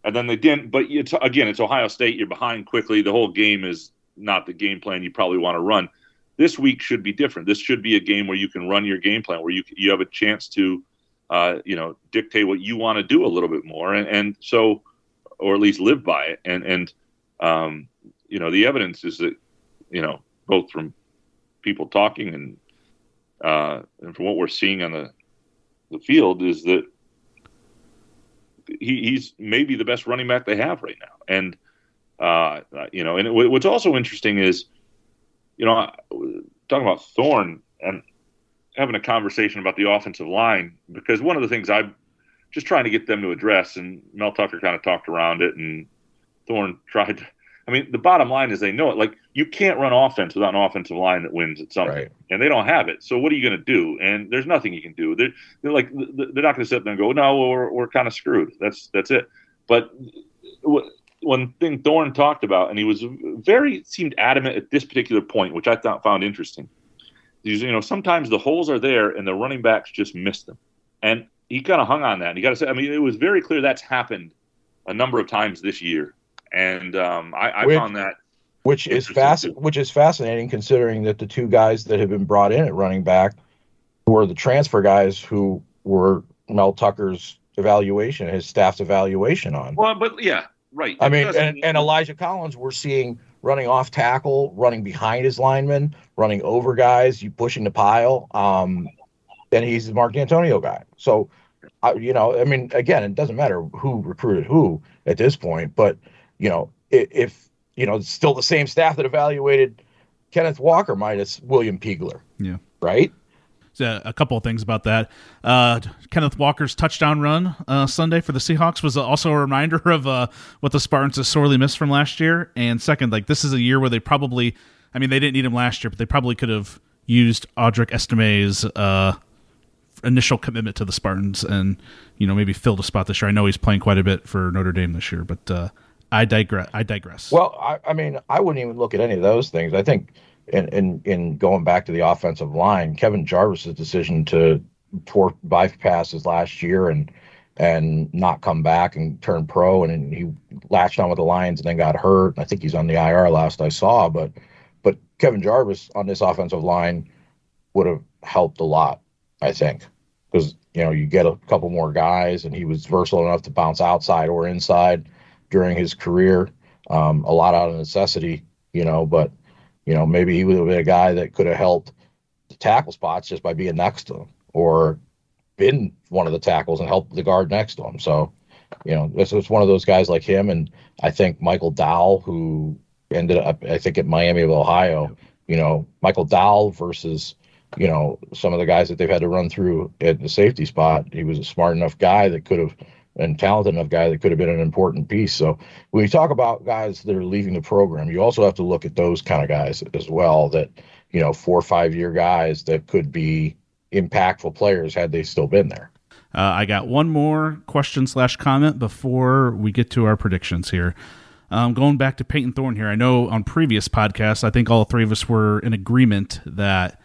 and then they didn't. But it's again, it's Ohio State. You're behind quickly. The whole game is not the game plan you probably want to run. This week should be different. This should be a game where you can run your game plan, where you you have a chance to, uh, you know, dictate what you want to do a little bit more, and, and so, or at least live by it. And and um, you know, the evidence is that, you know, both from people talking and uh, and from what we're seeing on the the field is that he, he's maybe the best running back they have right now. And uh, you know, and it, what's also interesting is, you know, talking about Thorne and having a conversation about the offensive line because one of the things I'm just trying to get them to address, and Mel Tucker kind of talked around it, and Thorne tried. To, I mean, the bottom line is they know it. Like you can't run offense without an offensive line that wins at something Right. and they don't have it. So what are you going to do? And there's nothing you can do. They're, they're like they're not going to sit there and go, no, we're, we're kind of screwed. That's that's it. But one thing Thorne talked about, and he was very seemed adamant at this particular point, which I thought found interesting. Is you know sometimes the holes are there and the running backs just miss them, and he kind of hung on that. And you got to say, I mean, it was very clear that's happened a number of times this year, and um, I, I Which- found that which is fast, which is fascinating considering that the two guys that have been brought in at running back were the transfer guys who were Mel Tucker's evaluation, his staff's evaluation on. well, but yeah, right. I It mean, and, and Elijah Collins, we're seeing running off tackle, running behind his lineman, running over guys, you pushing the pile. Um, and he's the Mark Dantonio guy. So, I, you know, I mean, again, it doesn't matter who recruited who at this point, but you know, if, you know, still the same staff that evaluated Kenneth Walker minus William Peagler. Yeah. Right. So a couple of things about that. Uh, Kenneth Walker's touchdown run uh, Sunday for the Seahawks was also a reminder of uh, what the Spartans have sorely missed from last year. And second, like this is a year where they probably, I mean, they didn't need him last year, but they probably could have used Audric Estime's uh, initial commitment to the Spartans and you know maybe filled a spot this year. I know he's playing quite a bit for Notre Dame this year, but uh, I digress. I digress. Well, I, I mean, I wouldn't even look at any of those things. I think in, in in going back to the offensive line, Kevin Jarvis's decision to pour bypasses last year and and not come back and turn pro, and he latched on with the Lions and then got hurt. I think he's on the IR last I saw, but but Kevin Jarvis on this offensive line would have helped a lot, I think, because you know you get a couple more guys, and he was versatile enough to bounce outside or inside during his career. Um, a lot out of necessity, you know, but you know maybe he would have been a guy that could have helped the tackle spots just by being next to him, or been one of the tackles and helped the guard next to him. So, you know, this was one of those guys like him, and I think Michael Dowell, who ended up, I think, at Miami of Ohio. You know, Michael Dowell versus you know some of the guys that they've had to run through at the safety spot. He was a smart enough guy that could have and talented enough guy that could have been an important piece. So when you talk about guys that are leaving the program, you also have to look at those kind of guys as well. That you know, four or five year guys that could be impactful players had they still been there. Uh, I got one more question slash comment before we get to our predictions here. Um, going back to Peyton Thorne here, I know on previous podcasts, I think all three of us were in agreement that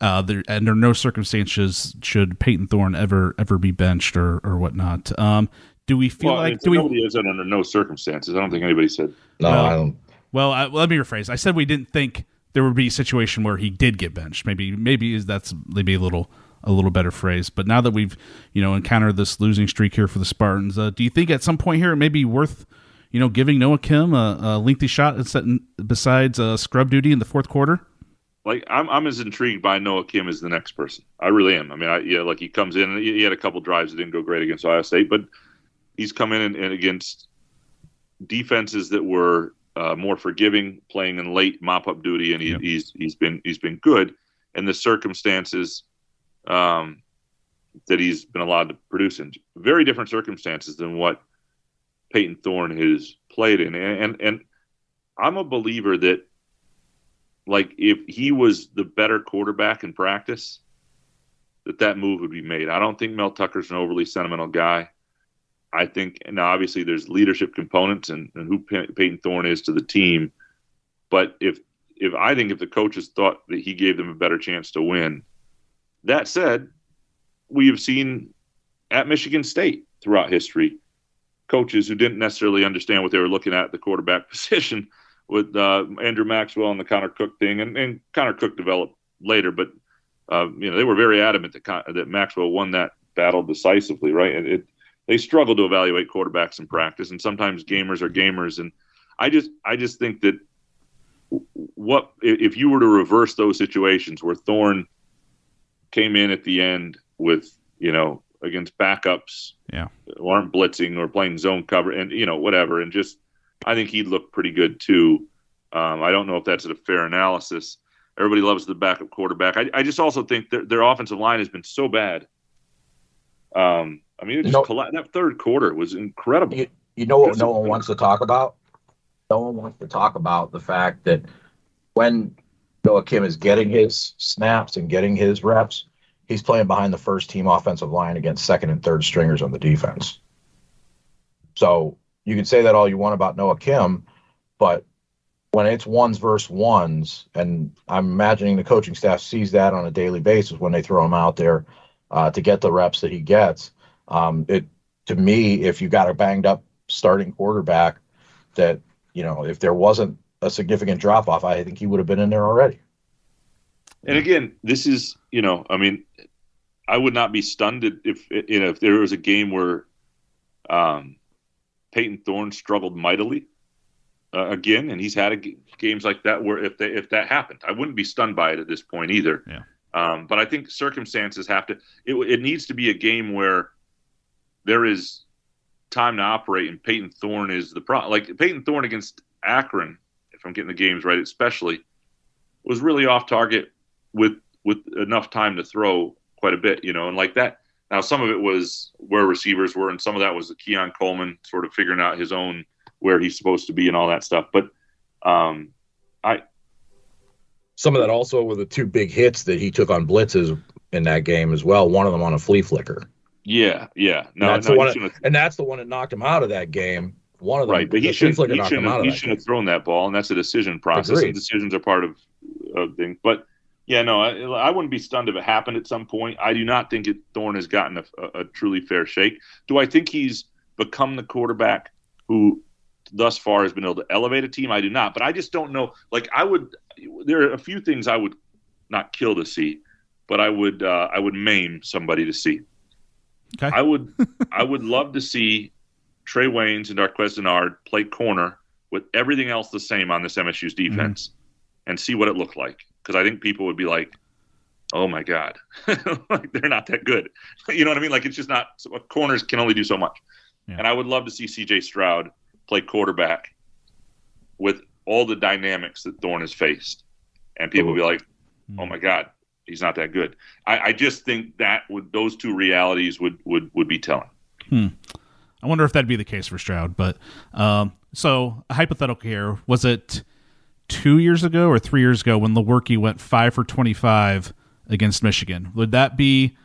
uh, there, under no circumstances should Peyton Thorne ever ever be benched or or whatnot. Um, do we feel well, like it's- do we? nobody is under no circumstances. I don't think anybody said. No, Well, I don't. Well, I, let me rephrase. I said we didn't think there would be a situation where he did get benched. Maybe maybe is that's maybe a little a little better phrase. But now that we've you know encountered this losing streak here for the Spartans, uh, do you think at some point here it may be worth you know giving Noah Kim a, a lengthy shot and besides uh, scrub duty in the fourth quarter? Like I'm, I'm as intrigued by Noah Kim as the next person. I really am. I mean, I, yeah, like he comes in. He had a couple drives that didn't go great against Ohio State, but he's come in and, and against defenses that were uh, more forgiving, playing in late mop up duty, and he, yep. he's he's been he's been good. And the circumstances um, that he's been allowed to produce in very different circumstances than what Peyton Thorne has played in, and and, and I'm a believer that like if he was the better quarterback in practice, that that move would be made. I don't think Mel Tucker's an overly sentimental guy. I think, and obviously there's leadership components and, and who Peyton Thorne is to the team. But if if I think if the coaches thought that he gave them a better chance to win, that said, we have seen at Michigan State throughout history coaches who didn't necessarily understand what they were looking at the quarterback position with uh, Andrew Maxwell and the Connor Cook thing, and, and Connor Cook developed later, but uh, you know they were very adamant that that Maxwell won that battle decisively, right? And it they struggle to evaluate quarterbacks in practice, and sometimes gamers are gamers. And I just I just think that what if you were to reverse those situations where Thorne came in at the end with you know against backups, yeah, who aren't blitzing or playing zone cover, and you know whatever, and just I think he'd look pretty good too. Um, I don't know if that's a fair analysis. Everybody loves the backup quarterback. I, I just also think their, their offensive line has been so bad. Um, I mean, just colla- that third quarter was incredible. You, you know what no one wants to talk about? No one wants to talk about the fact that when Noah Kim is getting his snaps and getting his reps, he's playing behind the first team offensive line against second and third stringers on the defense. So you can say that all you want about Noah Kim, but when it's ones versus ones, and I'm imagining the coaching staff sees that on a daily basis when they throw him out there uh, to get the reps that he gets. Um, it to me, if you got a banged up starting quarterback, that you know, if there wasn't a significant drop off, I think he would have been in there already. And again, this is you know, I mean, I would not be stunned if you know if there was a game where um, Peyton Thorne struggled mightily uh, again, and he's had a, games like that where if they, if that happened, I wouldn't be stunned by it at this point either. Yeah. Um, but I think circumstances have to. It, it needs to be a game where there is time to operate, and Peyton Thorne is the pro. Like Peyton Thorne against Akron, if I'm getting the games right, especially was really off target with with enough time to throw quite a bit, you know, and like that now, some of it was where receivers were, and some of that was the Keon Coleman sort of figuring out his own where he's supposed to be and all that stuff. But um, I some of that also were the two big hits that he took on blitzes in that game as well. One of them on a flea flicker. Yeah, yeah. No, and that's, no, the, one, and that's the one that knocked him out of that game. One of them, right? But he should he shouldn't, have, he shouldn't have thrown that ball, and that's a decision process. Agreed. And decisions are part of of things, but yeah, no, I, I, wouldn't be stunned if it happened at some point. I do not think it, Thorne has gotten a, a, a, truly fair shake. Do I think he's become the quarterback who thus far has been able to elevate a team? I do not, but I just don't know. Like I would, there are a few things I would not kill to see, but I would, uh, I would maim somebody to see. Okay. I would, I would love to see Trae Waynes and Darqueze Dennard play corner with everything else the same on this MSU's defense, mm-hmm. and see what it looked like because I think people would be like, "Oh my god, like they're not that good." you know what I mean? Like it's just not. Corners can only do so much. Yeah. And I would love to see C.J. Stroud play quarterback with all the dynamics that Thorne has faced, and people Ooh. be like, "Oh my god, he's not that good." I, I, just think that would those two realities would would would be telling. Hmm. I wonder if that'd be the case for Stroud. But um, so a hypothetical here was it two years ago or three years ago when Lewerke went five for 25 against Michigan. Would that be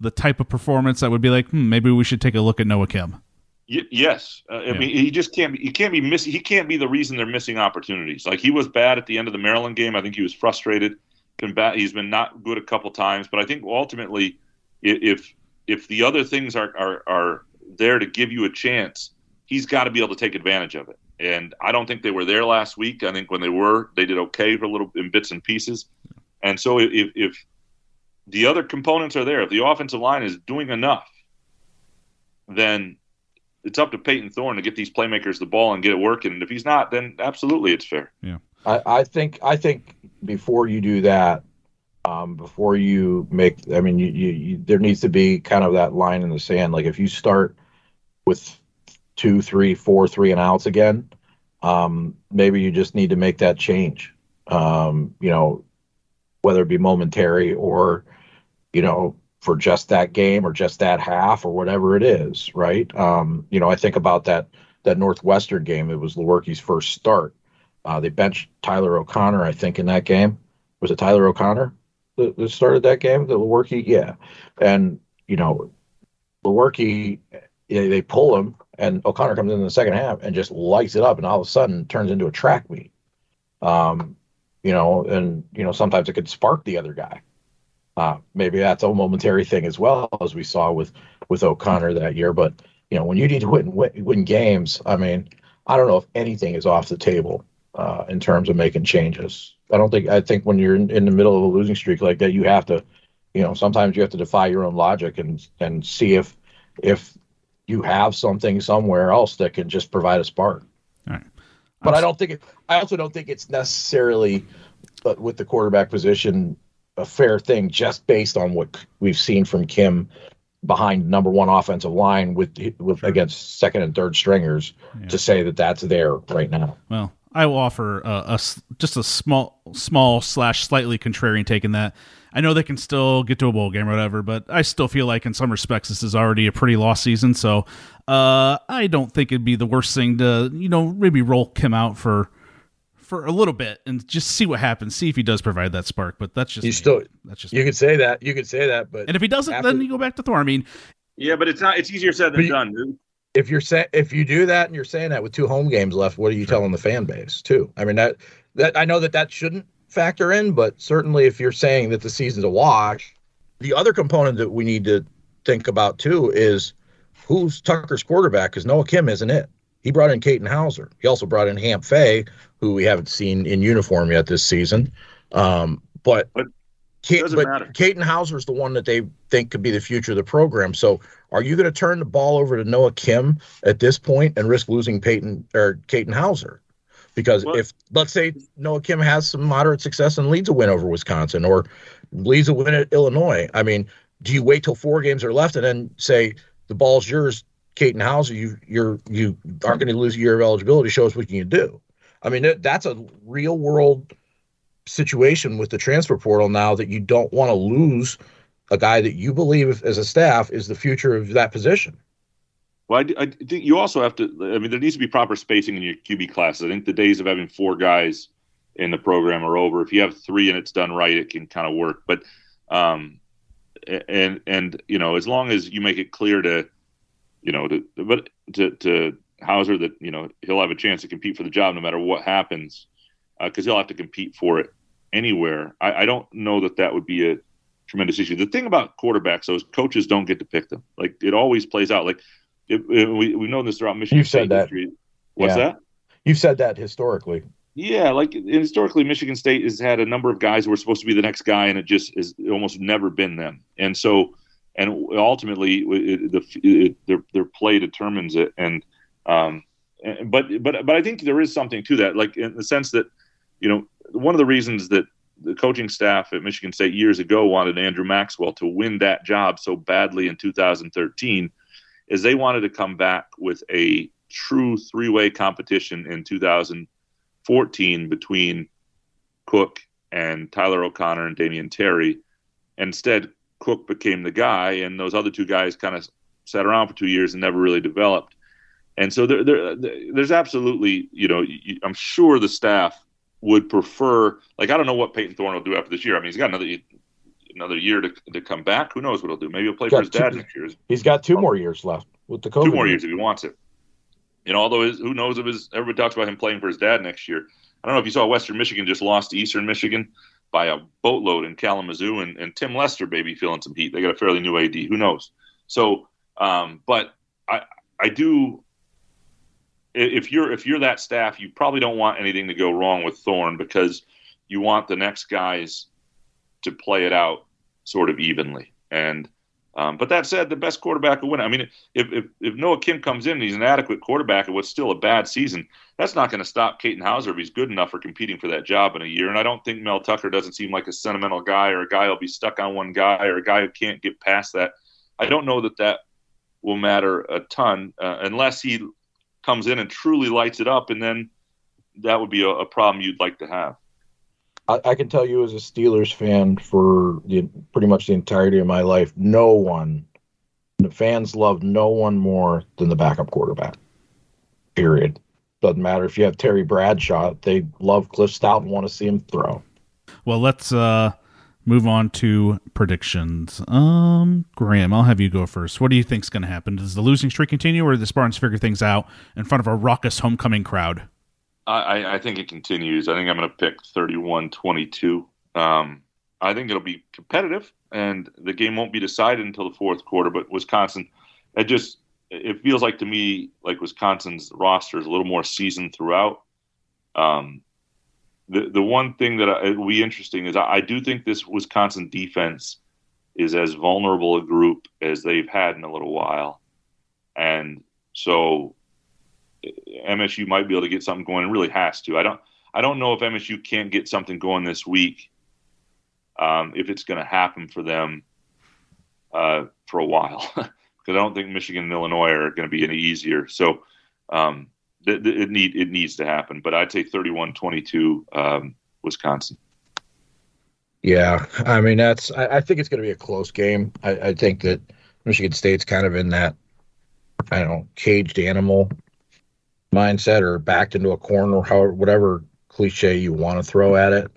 the type of performance that would be like, hmm, maybe we should take a look at Noah Kim? Y- yes, uh, I yeah. mean he just can't be. He can't be missing. He can't be the reason they're missing opportunities. Like he was bad at the end of the Maryland game. I think he was frustrated. Been bad. He's been not good a couple times. But I think ultimately, if if the other things are are, are there to give you a chance, he's got to be able to take advantage of it. And I don't think they were there last week. I think when they were, they did okay for a little in bits and pieces. And so if, if the other components are there, if the offensive line is doing enough, then it's up to Peyton Thorne to get these playmakers the ball and get it working. And if he's not, then absolutely it's fair. Yeah. I, I think I think before you do that, um, before you make, I mean, you, you, you, there needs to be kind of that line in the sand. Like if you start with two, three, four, three and outs again, um, maybe you just need to make that change. Um, you know, whether it be momentary or, you know, for just that game or just that half or whatever it is, right? Um, you know, I think about that that Northwestern game. It was Lewerke's first start. Uh, they benched Tyler O'Connor, I think, in that game. Was it Tyler O'Connor that, that started that game? The Lewerke, yeah. And you know, Lewerke, they, pull him, and O'Connor comes in, in the second half and just lights it up, and all of a sudden turns into a track meet. Um, you know, and you know sometimes it could spark the other guy. Uh, maybe that's a momentary thing as well as we saw with with O'Connor that year. But you know, when you need to win win, win games, I mean, I don't know if anything is off the table uh, in terms of making changes. I don't think I think when you're in, in the middle of a losing streak like that, you have to, you know, sometimes you have to defy your own logic and and see if if you have something somewhere else that can just provide a spark. All right. But I don't think it, I also don't think it's necessarily uh, with the quarterback position a fair thing just based on what we've seen from Kim behind number one offensive line with with sure. against second and third stringers yeah. to say that that's there right now. Well, I will offer a, a, just a small small slash slightly contrarian take in that. I know they can still get to a bowl game or whatever, but I still feel like in some respects this is already a pretty lost season. So uh, I don't think it'd be the worst thing to you know maybe roll Kim out for for a little bit and just see what happens. See if he does provide that spark. But that's just you still that's just you could say that you could say that, but and if he doesn't, after, then you go back to Thor. I mean, yeah, but it's not. It's easier said than you, done. Dude. If you're saying if you do that and you're saying that with two home games left, what are you telling the fan base too? I mean that that I know that that shouldn't factor in, but certainly if you're saying that the season's a wash, the other component that we need to think about too is who's Tucker's quarterback because Noah Kim isn't it. He brought in Katin Houser. He also brought in Hamp Fay, who we haven't seen in uniform yet this season. Um, but but, Kate, but Katin Houser is the one that they think could be the future of the program. So are you going to turn the ball over to Noah Kim at this point and risk losing Peyton or Katin Houser? Because what? if let's say Noah Kim has some moderate success and leads a win over Wisconsin or leads a win at Illinois, I mean, do you wait till four games are left and then say the ball's yours? Katin Houser, you you're you aren't going to lose a year of eligibility. Show us what you can do. I mean, that's a real world situation with the transfer portal now that you don't want to lose a guy that you believe as a staff is the future of that position. Well, I, I, think you also have to. I mean, there needs to be proper spacing in your QB classes. I think the days of having four guys in the program are over. If you have three and it's done right, it can kind of work. But, um, and and you know, as long as you make it clear to you know, to, but to, to Houser that, you know, he'll have a chance to compete for the job no matter what happens because uh, he'll have to compete for it anywhere. I, I, don't know that that would be a tremendous issue. The thing about quarterbacks, though, is coaches don't get to pick them. Like it always plays out. Like it, it, we, we've known this throughout Michigan You've State said that. history. What's yeah. that? You've said that historically. Yeah, like historically, Michigan State has had a number of guys who were supposed to be the next guy, and it just has almost never been them. And so and ultimately it, the it, their their play determines it. And um, but but but I think there is something to that, like in the sense that you know one of the reasons that the coaching staff at Michigan State years ago wanted Andrew Maxwell to win that job so badly in 2013 is they wanted to come back with a true three-way competition in 2014 between Cook and Tyler O'Connor and Damion Terry. Instead, Cook became the guy, and those other two guys kind of sat around for two years and never really developed. And so there, there there's absolutely, you know, I'm sure the staff would prefer. Like, I don't know what Peyton Thorne will do after this year. I mean, he's got another another year to, to come back. Who knows what he'll do? Maybe he'll play for his dad next year. He's got two more years left with the COVID. Two more years if he wants it. You know, although his, who knows if his everybody talks about him playing for his dad next year. I don't know if you saw Western Michigan just lost to Eastern Michigan by a boatload in Kalamazoo, and, and Tim Lester maybe feeling some heat. They got a fairly new AD. Who knows? So, um, but I I do if you're if you're that staff, you probably don't want anything to go wrong with Thorne because you want the next guys to play it out sort of evenly. And um, but that said, the best quarterback will win. I mean, if, if, if Noah Kim comes in and he's an adequate quarterback at what's still a bad season, that's not going to stop Katin Houser if he's good enough for competing for that job in a year. And I don't think Mel Tucker doesn't seem like a sentimental guy or a guy who'll be stuck on one guy or a guy who can't get past that. I don't know that that will matter a ton uh, unless he comes in and truly lights it up, and then that would be a, a problem you'd like to have. I, I, can tell you as a Steelers fan for the, pretty much the entirety of my life, no one, the fans love no one more than the backup quarterback. Period. Doesn't matter if you have Terry Bradshaw, they love Cliff Stoudt and want to see him throw. Well, let's uh, move on to predictions. Um, Graham, I'll have you go first. What do you think's going to happen? Does the losing streak continue, or do the Spartans figure things out in front of a raucous homecoming crowd? I, I think it continues. I think I'm going to pick 31 22. Um, I think it'll be competitive, and the game won't be decided until the fourth quarter. But Wisconsin, it just it feels like to me like Wisconsin's roster is a little more seasoned throughout. Um, the the one thing that I, will be interesting is I, I, do think this Wisconsin defense is as vulnerable a group as they've had in a little while, and so MSU might be able to get something going. and really has to. I don't. I don't know if MSU can't get something going this week. Um, if it's going to happen for them uh, for a while, because I don't think Michigan and Illinois are going to be any easier. So um, th- th- it need it needs to happen. But I'd say 31-22 um, Wisconsin. Yeah, I mean that's. I, I think it's going to be a close game. I, I think that Michigan State's kind of in that I don't know caged animal mindset or backed into a corner, however, whatever cliche you want to throw at it.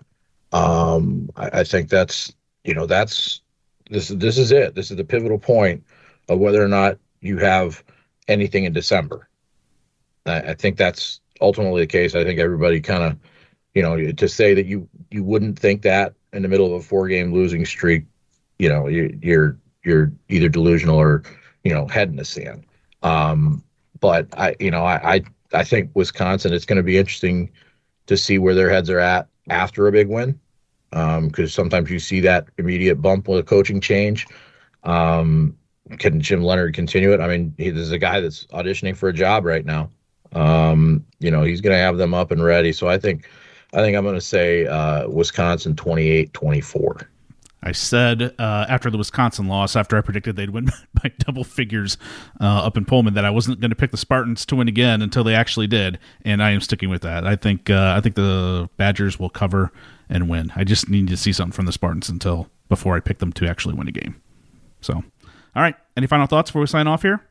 Um, I, I, think that's you know that's this this is it. This is the pivotal point of whether or not you have anything in December. I, I think that's ultimately the case. I think everybody kind of you know to say that you you wouldn't think that in the middle of a four game losing streak, you know you, you're you're either delusional or you know head in the sand. Um, but I you know I, I I think Wisconsin, it's going to be interesting to see where their heads are at after a big win. Because um, sometimes you see that immediate bump with a coaching change. Um, can Jim Leonhard continue it? I mean, he, there's a guy that's auditioning for a job right now. Um, you know, he's going to have them up and ready. So I think, I think I'm going to say uh, Wisconsin 28 24. I said uh, after the Wisconsin loss, after I predicted they'd win by double figures uh, up in Pullman, that I wasn't going to pick the Spartans to win again until they actually did, and I am sticking with that. I think uh, I think the Badgers will cover and win. I just need to see something from the Spartans until before I pick them to actually win a game. So, all right. Any final thoughts before we sign off here?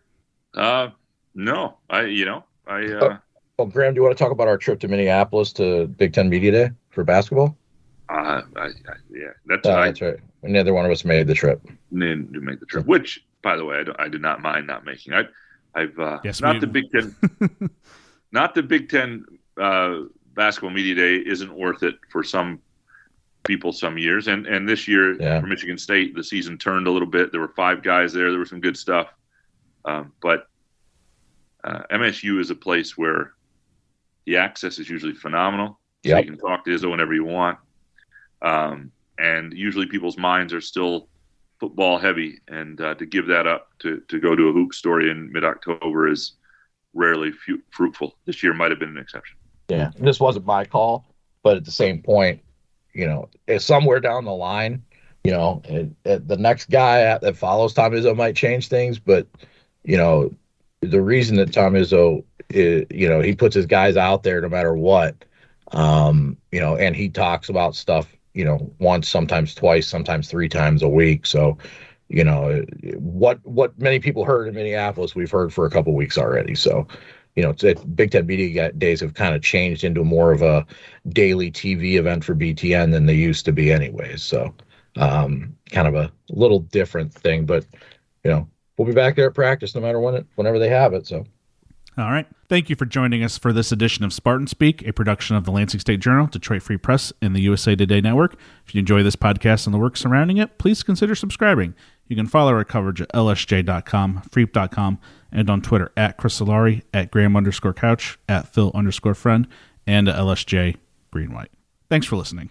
Uh, no. I you know I. Uh... well, Graham, do you want to talk about our trip to Minneapolis to Big Ten Media Day for basketball? Uh, I, I, yeah, that's, uh, I, that's right. Neither one of us made the trip. Didn't make the trip, which, by the way, I, I did not mind not making. I, I've uh, yes, not the Big Ten, not the Big Ten uh, basketball media day isn't worth it for some people some years, and and this year yeah. for Michigan State, the season turned a little bit. There were five guys there. There was some good stuff, um, but uh, MSU is a place where the access is usually phenomenal. Yep. So you can talk to Izzo whenever you want. Um, and usually people's minds are still football heavy, and uh, to give that up to, to go to a hoop story in mid October is rarely fruitful. This year might have been an exception. Yeah, this wasn't my call, but at the same point, you know, somewhere down the line, you know, it, it, the next guy that follows Tom Izzo might change things, but you know, the reason that Tom Izzo, is, you know, he puts his guys out there no matter what, um, you know, and he talks about stuff you know once sometimes twice sometimes three times a week. So you know what what many people heard in minneapolis we've heard for a couple weeks already. So you know big ten media days have kind of changed into more of a daily tv event for btn than they used to be anyways. So um, kind of a little different thing but you know we'll be back there at practice no matter when it whenever they have it. So all right. Thank you for joining us for this edition of Spartan Speak, a production of the Lansing State Journal, Detroit Free Press, and the USA Today Network. If you enjoy this podcast and the work surrounding it, please consider subscribing. You can follow our coverage at lsj.com, freep.com, and on Twitter at Chris Solari, at Graham underscore couch, at Phil underscore friend, and at LSJ Green White. Thanks for listening.